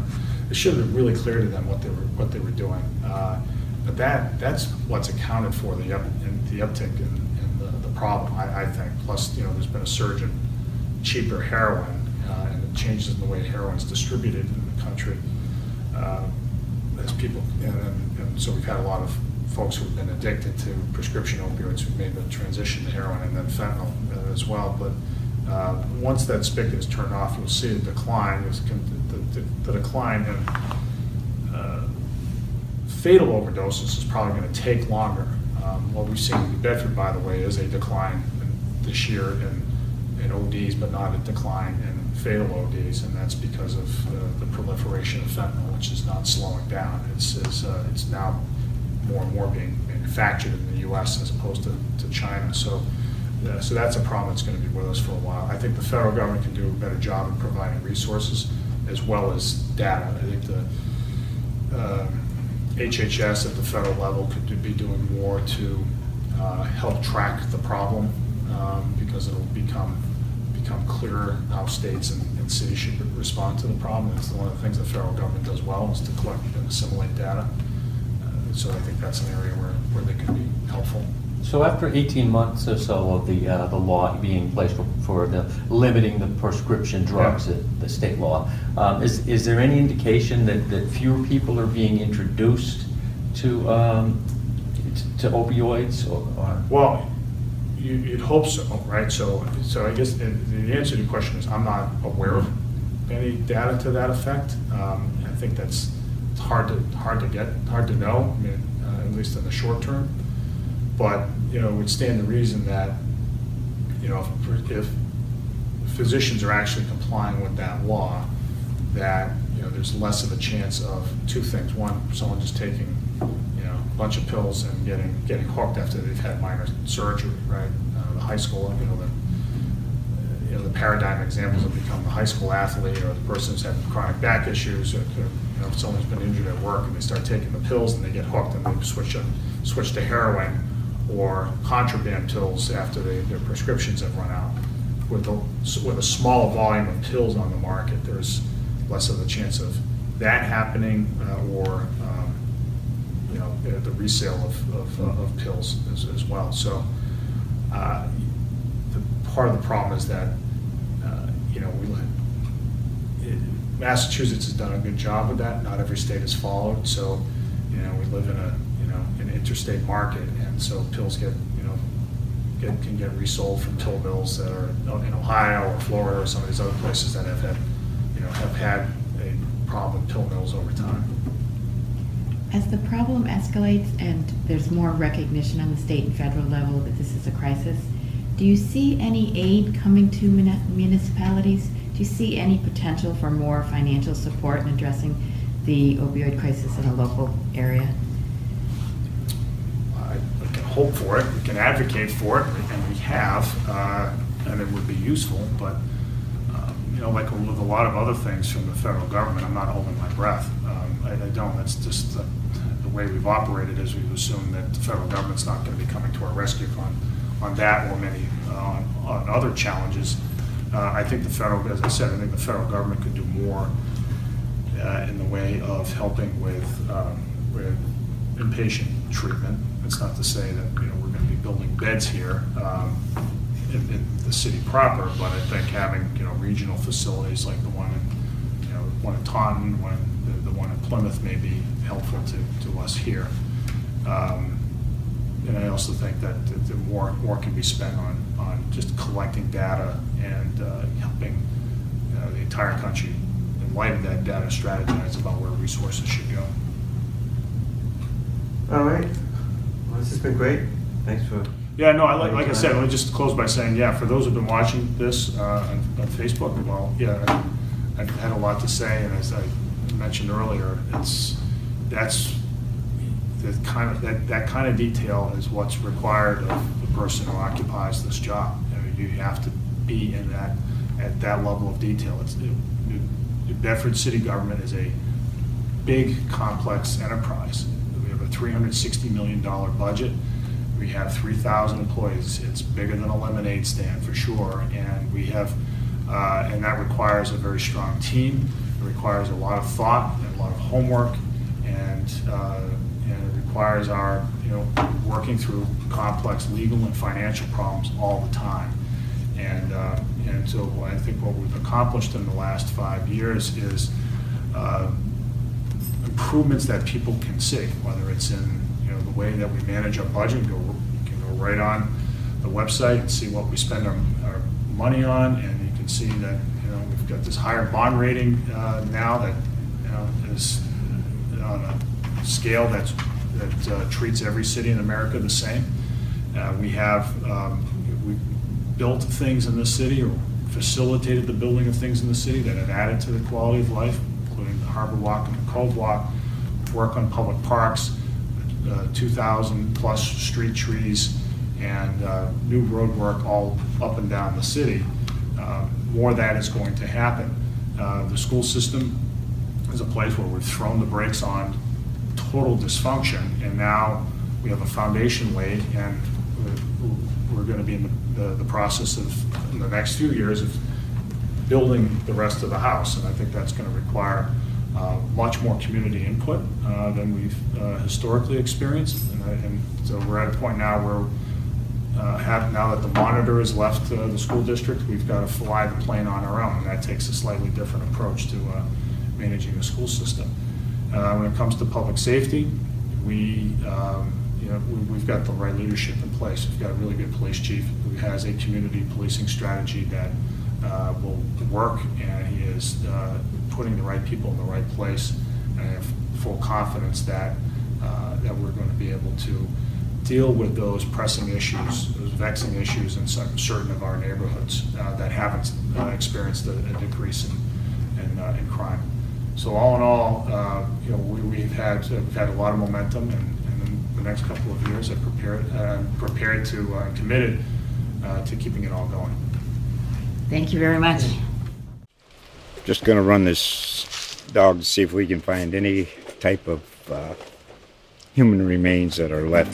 Speaker 3: it should have been really clear to them what they were, what they were doing. Uh, But that, that's what's accounted for the, up- the uptick in, in the, the problem, I, I think. Plus, you know, there's been a surge in cheaper heroin, changes in the way heroin's distributed in the country. Uh, As people, and, and- and so we've had a lot of folks who've been addicted to prescription opioids who've made the transition to heroin and then fentanyl uh, as well. But uh, once that spigot is turned off, you'll see a decline, the, the- the decline in uh, fatal overdoses is probably going to take longer. Um, What we've seen in New Bedford, by the way, is a decline in- this year in, in ODs, but not a decline in fatal ODs, and that's because of uh, the proliferation of fentanyl, which is not slowing down. It's, it's, uh, it's now more and more being manufactured in the US as opposed to, to China. So, uh, so that's a problem that's going to be with us for a while. I think the federal government can do a better job in providing resources as well as data. I think the, uh, HHS at the federal level could be doing more to uh, help track the problem, um, because it'll become, become clearer how states and and cities should respond to the problem. It's one of the things the federal government does well, is to collect and assimilate data. Uh, So I think that's an area where, where they can be helpful.
Speaker 5: So after 18 months or so of the, uh, the law being placed for- for the, limiting the prescription drugs,
Speaker 3: Yeah.
Speaker 5: the state law, um, is, is there any indication that, that fewer people are being introduced to, um, to opioids or? or-
Speaker 3: Well, you, you'd hope so, right? So, so I guess the, the answer to your question is, I'm not aware of any data to that effect. Um, I think that's it's hard to, hard to get, hard to know, I mean, uh, at least in the short term. But, you know, it would stand to reason that, you know, if- if physicians are actually complying with that law, that, you know, there's less of a chance of two things. One, someone just taking, you know, a bunch of pills and getting, getting hooked after they've had minor surgery, right? Uh, The high school, you know, the, you know, the paradigm examples have become the high school athlete or the person who's had chronic back issues, or, you know, someone's been injured at work and they start taking the pills and they get hooked and they switch, to- switch to heroin or contraband pills after they, their prescriptions have run out. With a, with a small volume of pills on the market, there's less of a chance of that happening uh, or, um, you know, the resale of, of, uh, of pills as, as well. So, uh, the, part of the problem is that, uh, you know, we, it- Massachusetts has done a good job with that, not every state has followed, so, you know, we live in a, you know, an interstate market, and so pills get, you know, get, can get resold from pill mills that are in Ohio or Florida or some of these other places that have had, you know, have had a problem with pill mills over time.
Speaker 6: As the problem escalates and there's more recognition on the state and federal level that this is a crisis, do you see any aid coming to muni- municipalities? Do you see any potential for more financial support in addressing the opioid crisis in a local area?
Speaker 3: I can hope for it, we can advocate for it, and we have, uh, and it would be useful, but, um, you know, like with a lot of other things from the federal government, I'm not holding my breath. Um, I, I don't. That's just the way we've operated is we've assumed that the federal government's not going to be coming to our rescue on, on that or many, uh, on, on other challenges. Uh, I think the federal, as I said, I think the federal government could do more uh, in the way of helping with, um, with inpatient treatment. It's not to say that, you know, we're going to be building beds here um, in, in the city proper, but I think having, you know, regional facilities like the one in, you know, one in Taunton, one, the one Plymouth may be helpful to, to us here. Um, And I also think that, that the more, more can be spent on, on just collecting data and uh, helping you know, the entire country, in light of that data, strategize about where resources should go.
Speaker 2: All right. Well, this has been great. Thanks for.
Speaker 3: Yeah, no, I like, like I said, let me just close by saying, yeah, for those who've been watching this uh, on on Facebook, well, yeah, I- I've had a lot to say, and as I mentioned earlier, it's, that's, the kind of, that, that kind of detail is what's required of the person who occupies this job. You know, You have to be in that, at that level of detail. It's, it- it- Bedford city government is a big, complex enterprise. We have a $360 million budget. We have 3,000 employees. It's bigger than a lemonade stand for sure. And we have, uh, and that requires a very strong team. It requires a lot of thought and a lot of homework. And, uh, and it requires our, you know, working through complex legal and financial problems all the time. And, uh, and so I think what we've accomplished in the last five years is uh, improvements that people can see, whether it's in, you know, the way that we manage our budget, go, you can go right on the website and see what we spend our, our money on, and you can see that, we've got this higher bond rating uh, now that, you know, is on a scale that's, that uh, treats every city in America the same. Uh, We have, um, we built things in the city, or facilitated the building of things in the city that have added to the quality of life, including the Harbor Walk and the Cove Walk, work on public parks, uh, 2,000-plus street trees, and uh, new road work all up and down the city. Uh, More of that is going to happen. Uh, The school system is a place where we've thrown the brakes on total dysfunction, and now we have a foundation laid, and we're- we're going to be in the- the, the process of, in the next few years, of building the rest of the house, and I think that's going to require uh, much more community input uh, than we've uh, historically experienced, and and so we're at a point now where uh, have, now that the monitor has left uh, the school district, we've got to fly the plane on our own, and that takes a slightly different approach to uh, managing a school system. Uh, When it comes to public safety, we, um, you know, we- we've got the right leadership in place. We've got a really good police chief who has a community policing strategy that uh, will work, and he is uh, putting the right people in the right place, and I have full confidence that, that we're going to be able to deal with those pressing issues, those vexing issues in some- certain of our neighborhoods uh, that haven't uh, experienced a a decrease in, in, uh, in crime. So all in all, uh, you know, we, we've had, we've had a lot of momentum, and, and in the next couple of years, I'm prepared, uh, prepared to, uh, committed uh, to keeping it all going.
Speaker 1: Thank you very much.
Speaker 7: Just gonna run this dog to see if we can find any type of uh, human remains that are left.